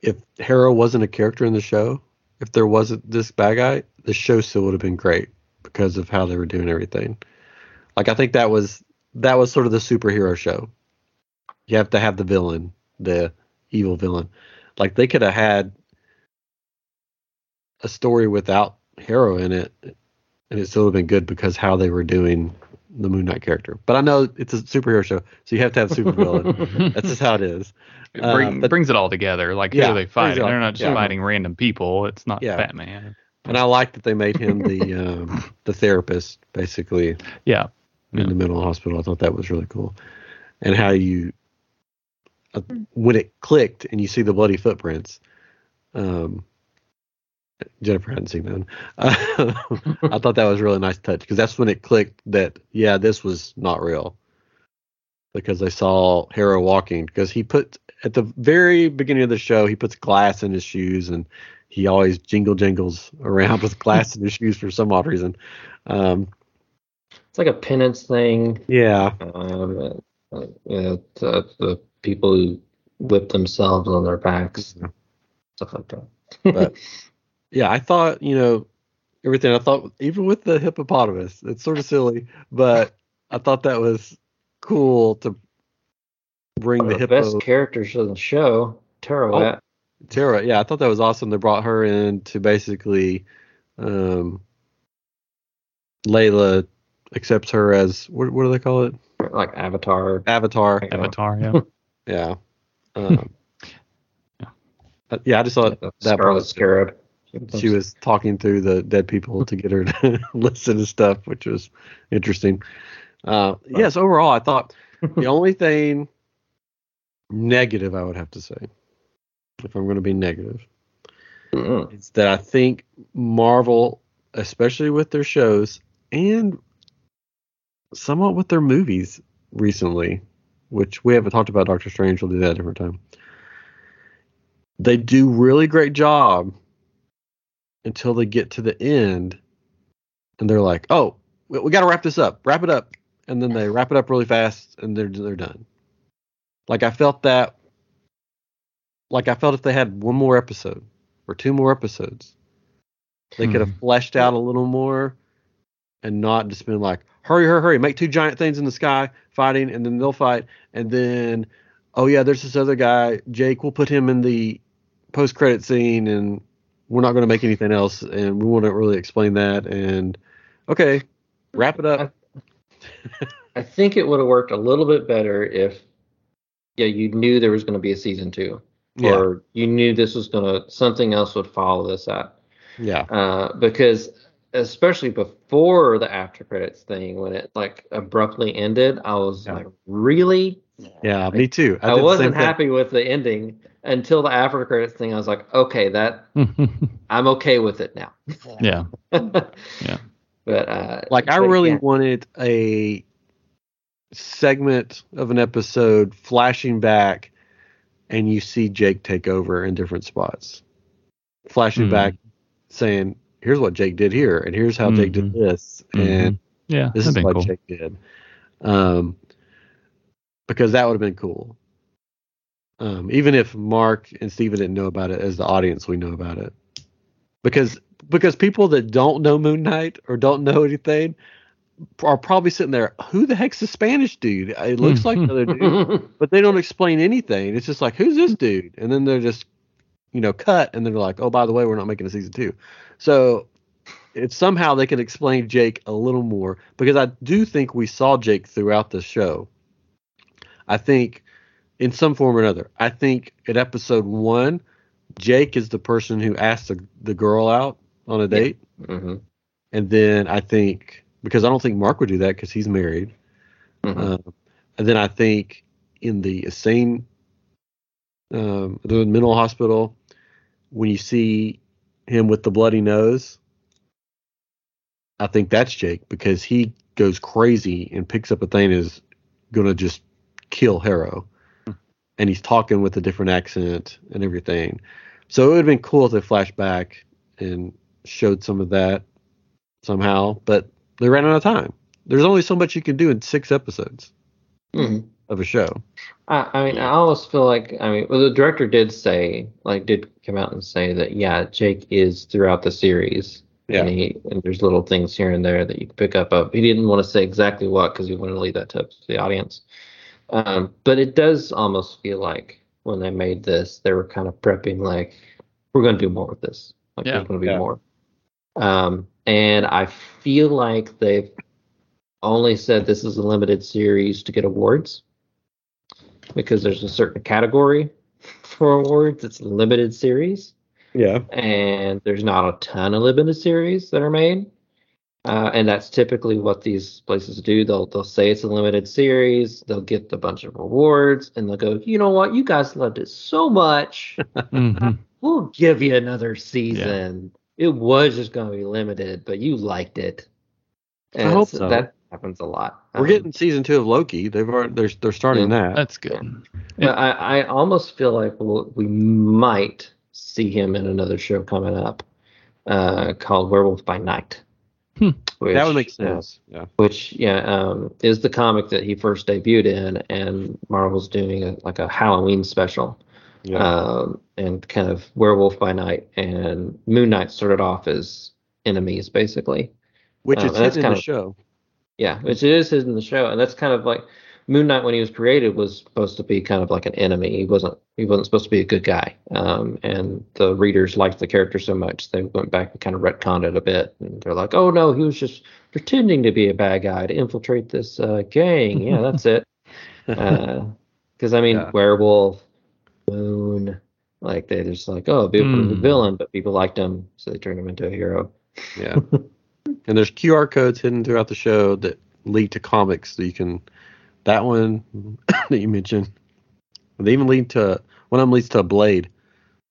if Harrow wasn't a character in the show, if there wasn't this bad guy, the show still would have been great because of how they were doing everything. Like I think that was that was sort of the superhero show. You have to have the villain, the evil villain. Like they could have had a story without Harrow in it, and it still would have been good because how they were doing the Moon Knight character. But I know it's a superhero show, so you have to have a supervillain. That's just how it is. It bring, Uh, but- brings it all together. Like who Yeah, are they fighting? All, They're not just yeah. fighting random people. It's not Yeah. Batman. And I like that they made him the um, the therapist, basically Yeah. in Yeah. the mental hospital. I thought that was really cool, and how you uh, when it clicked and you see the bloody footprints. Um, Jennifer hadn't seen that. them. I thought that was a really nice touch because that's when it clicked that yeah, this was not real. Because they saw Harrow walking because he put at the very beginning of the show he puts glass in his shoes and he always jingle jingles around with glass in his shoes for some odd reason. Um, it's like a penance thing. yeah, Um, uh, the people who whip themselves on their backs, stuff like that. But- yeah, I thought you know everything. I thought even with the hippopotamus, it's sort of silly, but I thought that was cool to bring One the the hippo. best characters of the show, Taweret. Tara, yeah, I thought that was awesome. They brought her in to basically, um, Layla accepts her as what, what do they call it? like Avatar. Avatar. Avatar. Yeah. Yeah. Um, Yeah. uh, yeah, I just thought the that part Scarlet was- Scarab. She was talking to the dead people to get her to listen to stuff, which was interesting. Uh, yes, overall, I thought the only thing negative I would have to say, if I'm going to be negative, Mm-mm. is that I think Marvel, especially with their shows and somewhat with their movies recently, which we haven't talked about Doctor Strange, we'll do that a different time. They do really great job until they get to the end and they're like, "Oh, we, we got to wrap this up. Wrap it up." And then they wrap it up really fast and they're they're done. Like I felt that like I felt if they had one more episode or two more episodes, they could have hmm. fleshed out a little more and not just been like, hurry, hurry, hurry, make two giant things in the sky fighting, and then they'll fight, and then, oh yeah, there's this other guy, Jake. We'll put him in the post credit scene, and we're not going to make anything else, and we won't really explain that. And okay, wrap it up. I think it would have worked a little bit better if, yeah, you knew there was going to be a season two, Yeah, or you knew this was going to something else would follow this up. yeah, Uh, because especially before the after credits thing, when it like abruptly ended, I was Yeah. like, really? Yeah, me too. I, same wasn't happy with the ending until the after credits thing. I was like, okay, that I'm okay with it now. yeah. yeah. But uh, Like I but really yeah. wanted a segment of an episode flashing back, and you see Jake take over in different spots, flashing Hmm. back, saying, "Here's what Jake did here, and here's how Jake did Mhm. this, and Yeah. this is what cool. Jake did." Um, because that would have been cool. Um, even if Mark and Steven didn't know about it, as the audience, we know about it. Because because people that don't know Moon Knight or don't know anything are probably sitting there, who the heck's the Spanish dude? It looks like another dude, but they don't explain anything. It's just like, who's this dude? And then they're just, you know, cut, and they're like, oh, by the way, we're not making a season two. So if somehow they can explain Jake a little more, because I do think we saw Jake throughout the show. I think in some form or another. I think at episode one, Jake is the person who asked the, the girl out on a date. Mhm. And then I think, because I don't think Mark would do that because he's married. Mhm. Um, and then I think in the insane, um, the mental hospital, when you see him with the bloody nose, I think that's Jake because he goes crazy and picks up a thing and is gonna just kill Harrow, and he's talking with a different accent and everything. So it would have been cool if they flashed back and showed some of that somehow, but they ran out of time. There's only so much you can do in six episodes Mhm. of a show. I, I mean, I almost feel like I mean, well, the director did say, like, did come out and say that yeah, Jake is throughout the series. Yeah. And, he, and there's little things here and there that you can pick up. Of he didn't want to say exactly what because he wanted to leave that up to the audience. Um, but it does almost feel like when they made this, they were kind of prepping like, we're going to do more with this. Like, Yeah. there's going to be Yeah. more. Um, and I feel like they've only said this is a limited series to get awards because there's a certain category for awards. It's a limited series, Yeah. and there's not a ton of limited series that are made. Uh, and that's typically what these places do. They'll they'll say it's a limited series. They'll get a bunch of rewards, and they'll go, you know what, you guys loved it so much, Mhm. we'll give you another season. It was just going to be limited, but you liked it. I hope so. That happens a lot. We're Um, getting season two of Loki. They've already, they're they're starting that. That's good. But I, I almost feel like we'll, we might see him in another show coming up uh, called Werewolf by Night. Hmm. Which, that would make uh, sense. yeah. which, yeah, um, is the comic that he first debuted in, and Marvel's doing a, like a Halloween special, Yeah. um, and kind of Werewolf by Night and Moon Knight started off as enemies, basically. Which um, is hidden in kind the of- show. Yeah, which it is hidden in the show, and that's kind of like Moon Knight when he was created was supposed to be kind of like an enemy. He wasn't he wasn't supposed to be a good guy. Um, and the readers liked the character so much they went back and kind of retconned it a bit, and they're like, oh no, he was just pretending to be a bad guy to infiltrate this uh, gang. Yeah, that's it. Because I mean, Yeah. werewolf, moon, like they just like, oh, be a Hmm. villain, but people liked him, so they turned him into a hero. yeah. and there's QR codes hidden throughout the show that lead to comics that you can. That one that you mentioned. They even lead to one of them leads to a Blade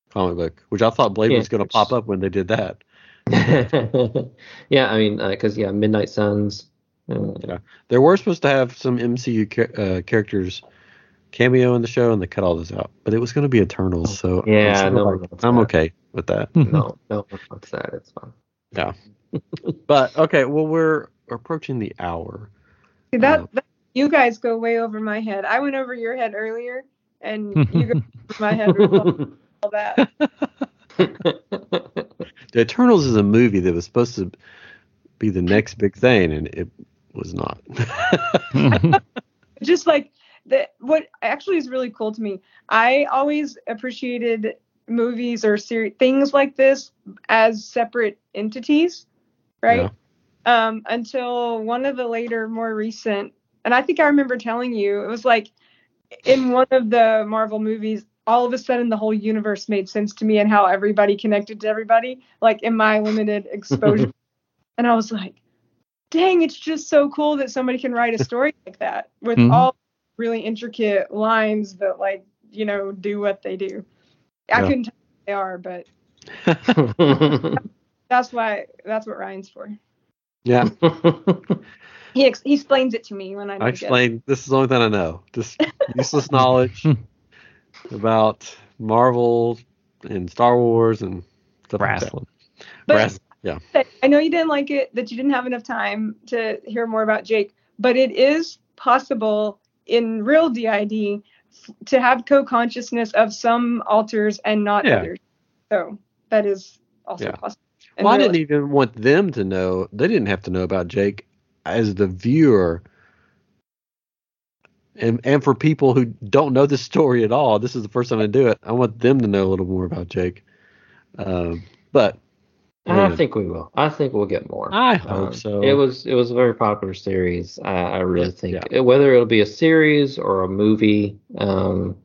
comic book, which I thought Blade Yeah, was going to pop up when they did that. yeah, I mean, because yeah, Midnight Suns. Uh, Yeah. They were supposed to have some MCU cha- uh, characters cameo in the show, and they cut all this out. But it was going to be Eternals, so I'm Yeah, no like- I'm that. okay with that. no, no one wants that. It's fine. Yeah, but okay, well we're approaching the hour. See, that, Oh. that you guys go way over my head. I went over your head earlier, and you go over my head with all all that. The Eternals is a movie that was supposed to be the next big thing, and it was not. Just like the what actually is really cool to me. I always appreciated movies or series things like this as separate entities, right? Um, until one of the later, more recent, and I think I remember telling you it was like in one of the Marvel movies, all of a sudden the whole universe made sense to me and how everybody connected to everybody, like in my limited exposure. and I was like, dang, it's just so cool that somebody can write a story like that with Mhm. all really intricate lines that like you know do what they do. I Yeah. couldn't tell what they are, but that's why that's what Ryan's for. yeah, He ex- he explains it to me when I don't I get it. This is the only thing I know. Just useless knowledge about Marvel and Star Wars and stuff like But- Brass- yeah. that- I know you didn't like it, that you didn't have enough time to hear more about Jake, but it is possible in real DID to have co-consciousness of some alters and not Yeah. others. So that is also Yeah. possible. in Well, I didn't even want them to know. They didn't have to know about Jake as the viewer. And and for people who don't know the story at all, this is the first time I do it. I want them to know a little more about Jake. Um, but And I think we will. I think we'll get more. I hope Um, so. It was it was a very popular series. I, I really think Yeah. Uh, whether it'll be a series or a movie, um,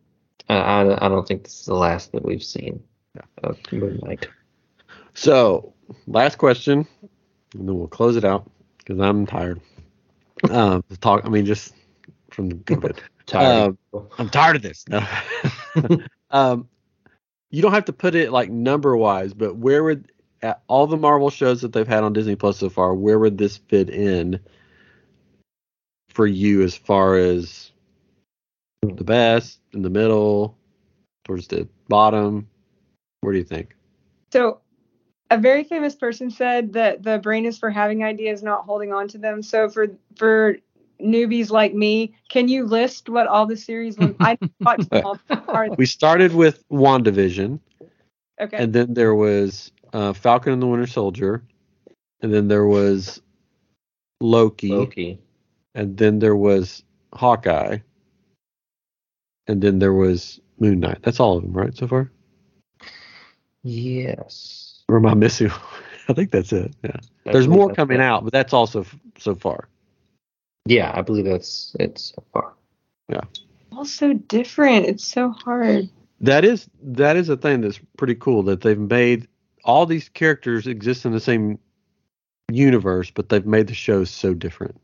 I, I I don't think this is the last that we've seen of Moon Knight. So, last question, and then we'll close it out because I'm tired. Um, to talk. I mean, just from the COVID. Tired. I'm tired of this. No. um, you don't have to put it like number wise, but where would at all the Marvel shows that they've had on Disney Plus so far, where would this fit in for you as far as the best, in the middle, towards the bottom? Where do you think? So a very famous person said that the brain is for having ideas, not holding on to them. So for for newbies like me, can you list what all the series? I watched them all. We started with WandaVision, Okay. and then there was uh, Falcon and the Winter Soldier, and then there was Loki. Loki. and then there was Hawkeye, and then there was Moon Knight. That's all of them, right, so far? Yes. Or am I missing? I think that's it. Yeah. I There's more coming it. out, but that's also f- so far. Yeah, I believe that's it so far. Yeah. All so different. It's so hard. That is that is a thing that's pretty cool that they've made all these characters exist in the same universe, but they've made the shows so different,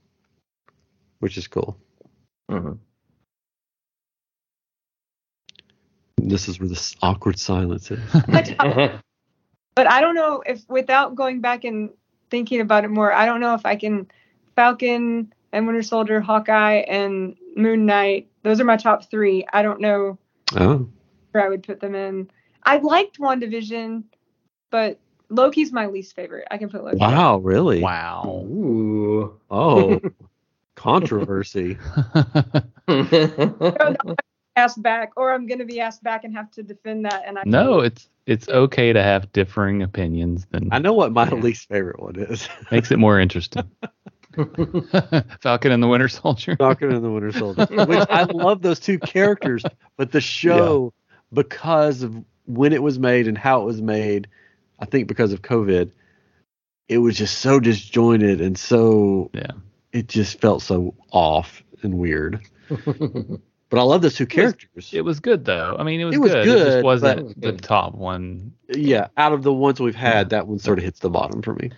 which is cool. Mhm. This is where this awkward silence is. But I don't know if without going back and thinking about it more, I don't know if I can Falcon and Winter Soldier, Hawkeye and Moon Knight. Those are my top three. I don't know oh, where I would put them in. I liked WandaVision, but Loki's my least favorite. I can put Loki. wow, really? Wow. Ooh. Oh, controversy. Asked back, or I'm gonna be asked back and have to defend that. And I no, it's it's okay to have differing opinions. Then I know what my Yeah. least favorite one is. makes it more interesting. Falcon and the Winter Soldier. Falcon and the Winter Soldier, which I love those two characters, but the show, because of when it was made and how it was made, I think because of COVID, it was just so disjointed and so Yeah. it just felt so off and weird. But I love those two characters. It was good though. I mean, it was, It was good. It just wasn't but- the top one. yeah, out of the ones we've had, that one sort of hits the bottom for me.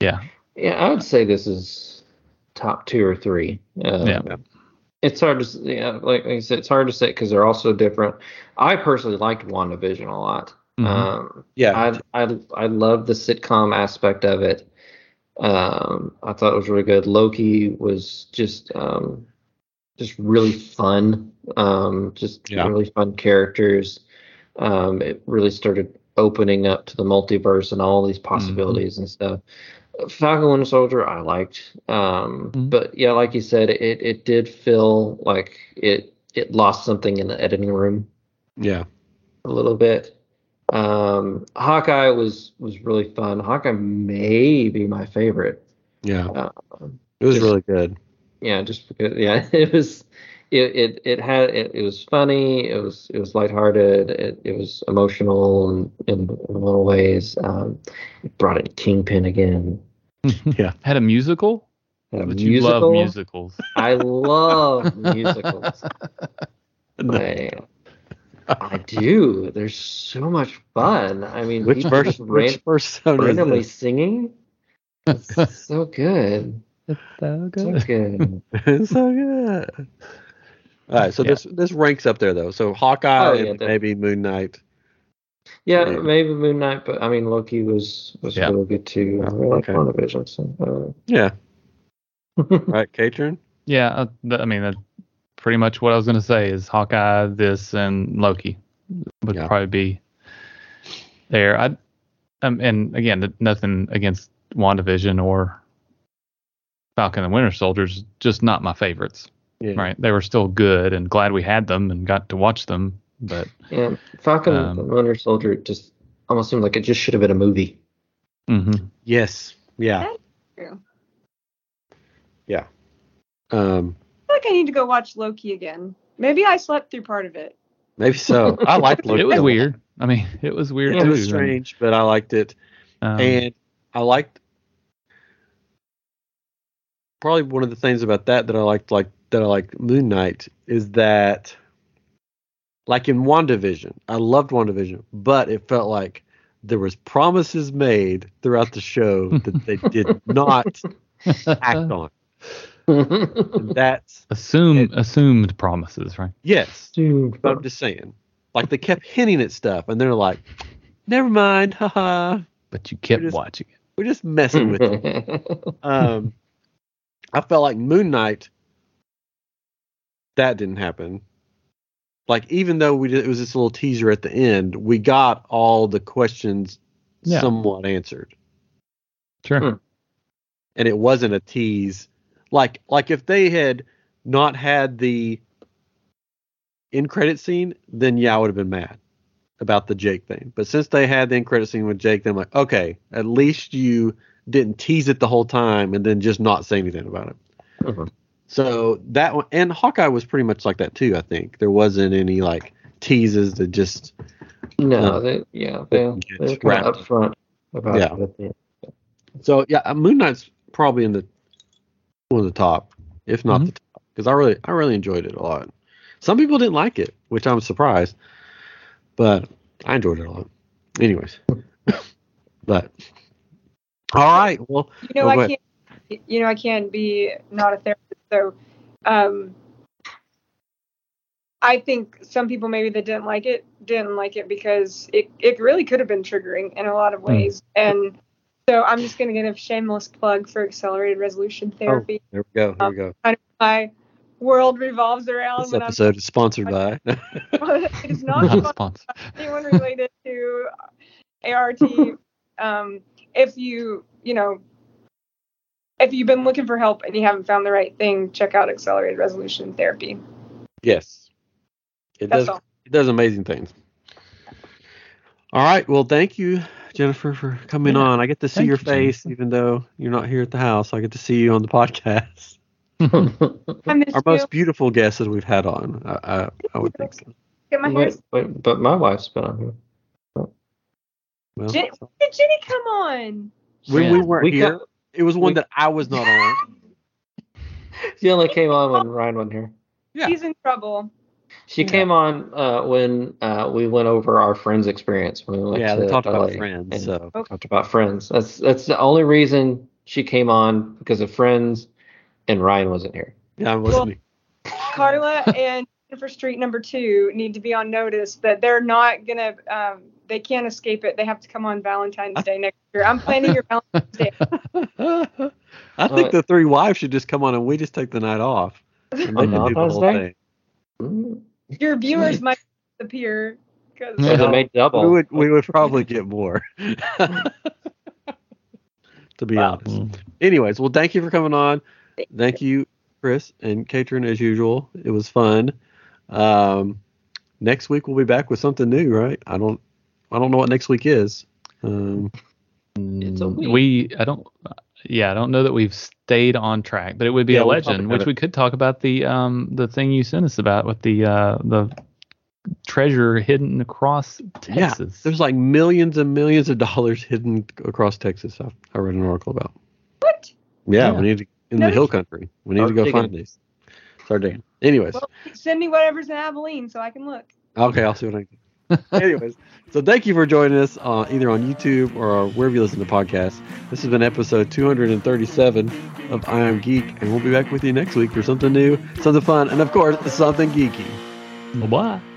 Yeah. yeah, I would say this is top two or three. Um, Yeah. It's hard to, yeah, like I said, it's hard to say because they're all so different. I personally liked WandaVision a lot. Mhm. Um, Yeah, I I I love the sitcom aspect of it. Um, I thought it was really good. Loki was just um, just really fun. Um, just Yeah. really fun characters. Um, it really started opening up to the multiverse and all these possibilities and stuff. Falcon Winter Soldier, I liked, um, Mhm. but yeah, like you said, it it did feel like it it lost something in the editing room yeah, a little bit. Um, Hawkeye was was really fun. Hawkeye may be my favorite. yeah. Um, It was just- really good. Yeah, just because yeah, it was it it, it had it, it was funny. It was it was lighthearted. It it was emotional in in, in little ways. Um, it brought in Kingpin again. Yeah. Had a musical? Had a but you love musicals. I love musicals. I, I do. They're so much fun. I mean, Which people verse? just Which ran- persona is randomly this? singing. It's so good. It's so It's good. good. it's so good. All right, so Yeah. this this ranks up there though. So Hawkeye Oh, yeah, and definitely. maybe Moon Knight. Yeah, Yeah. maybe Moon Knight, but I mean Loki was was Yeah. really good too. I Oh, really like okay. WandaVision, so Yeah. uh, All right, Catron. Yeah, uh, th- I mean, that's pretty much what I was going to say is Hawkeye, this, and Loki would Yeah. probably be there. I, um, and again, th- nothing against WandaVision or Falcon and Winter Soldiers, just not my favorites. Yeah. Right? They were still good, and glad we had them and got to watch them. But yeah, Falcon Um, and Winter Soldier just almost seemed like it just should have been a movie. Mm-hmm. Yes. Yeah. True. Um. I feel like I need to go watch Loki again. Maybe I slept through part of it. Maybe so. I liked Loki. it was weird. I mean, it was weird It too. was and, strange, but I liked it. um, and I liked probably one of the things about that that I liked like that I liked Moon Knight is that like in WandaVision, I loved WandaVision, but it felt like there was promises made throughout the show that they did not act on. And that's assume it- assumed promises, right? yes, Dude, but I'm just saying. Like they kept hinting at stuff and they're like, Never mind, haha. But you kept just- watching it. We're just messing with you. um, I felt like Moon Knight. That didn't happen. Like even though we did, it was this little teaser at the end, we got all the questions Yeah. somewhat answered, Sure. Hmm. and it wasn't a tease. Like like if they had not had the in credit scene, then yeah, I would have been mad about the Jake thing. But since they had the in credit scene with Jake, then I'm like, okay, at least you didn't tease it the whole time and then just not say anything about it. Mhm. So that one and Hawkeye was pretty much like that too. I think there wasn't any like teases that just no, they, yeah, they, It they were gets kind of upfront about Yeah. it. so yeah. uh, Moon Knight's probably in the one of the top, if not Mhm. the top, because I really I really enjoyed it a lot. Some people didn't like it, which I'm surprised, but I enjoyed it a lot. Anyways, but all right, well You know, Oh, I can't. You know, I can't be not a therapist. So, um, I think some people maybe that didn't like it didn't like it because it it really could have been triggering in a lot of ways. And so I'm just gonna get a shameless plug for accelerated resolution therapy. there we go. Here we go. My world revolves around This when episode is sponsored by. It is not Not a sponsored sponsor. anyone related to ART. Um, if you, you know, if you've been looking for help and you haven't found the right thing, check out Accelerated Resolution Therapy. yes, it That's does. all. It does amazing things. All right. Well, thank you, Jennifer, for coming Yeah. on. I get to see Thank your you, face, Jennifer. even though you're not here at the house. I get to see you on the podcast. I miss Our you. most beautiful guest that we've had on. I, I, I would think so. Get my hair. wait, wait, but my wife's been on here. Well, Jen- Did Jenny come on? when we weren't We here, got- it was one we- that I was not on. She only came on when Ryan wasn't here. Yeah. She's in trouble. She Yeah. came on uh, when uh, we went over our friends experience when we went yeah, to they talked about friends. and So talked about friends. That's that's the only reason she came on because of friends, and Ryan wasn't here. yeah, I'm Well- Carla and Jennifer Street number two need to be on notice that they're not gonna. Um, they can't escape it. They have to come on Valentine's Day next year. I'm planning your Valentine's Day. I think Uh, the three wives should just come on and we just take the night off. And they On can do the whole thing. Mm. Your viewers might disappear because So they made double. We would we would probably get more. to be Wow. honest. Anyways, well thank you for coming on. Thank you, Chris and Catron as usual. It was fun. Um next week we'll be back with something new, right? I don't I don't know what next week is. Um It's a week. we I don't yeah I don't know that we've stayed on track, but it would be Yeah, a we'll legend, which it. we could talk about the um the thing you sent us about with the uh the treasure hidden across Texas. Yeah, Texas. there's like millions and millions of dollars hidden across Texas. I, I read an article about. what? Yeah, Yeah. we need to in No the hill country. We need to go digging. find these. Start digging. Anyways, Well, send me whatever's in Abilene so I can look. okay, I'll see what I can. Anyways, so thank you for joining us uh, either on YouTube or wherever you listen to podcasts. This has been episode 237 of I Am Geek, and we'll be back with you next week for something new, something fun, and of course, something geeky. Bye bye.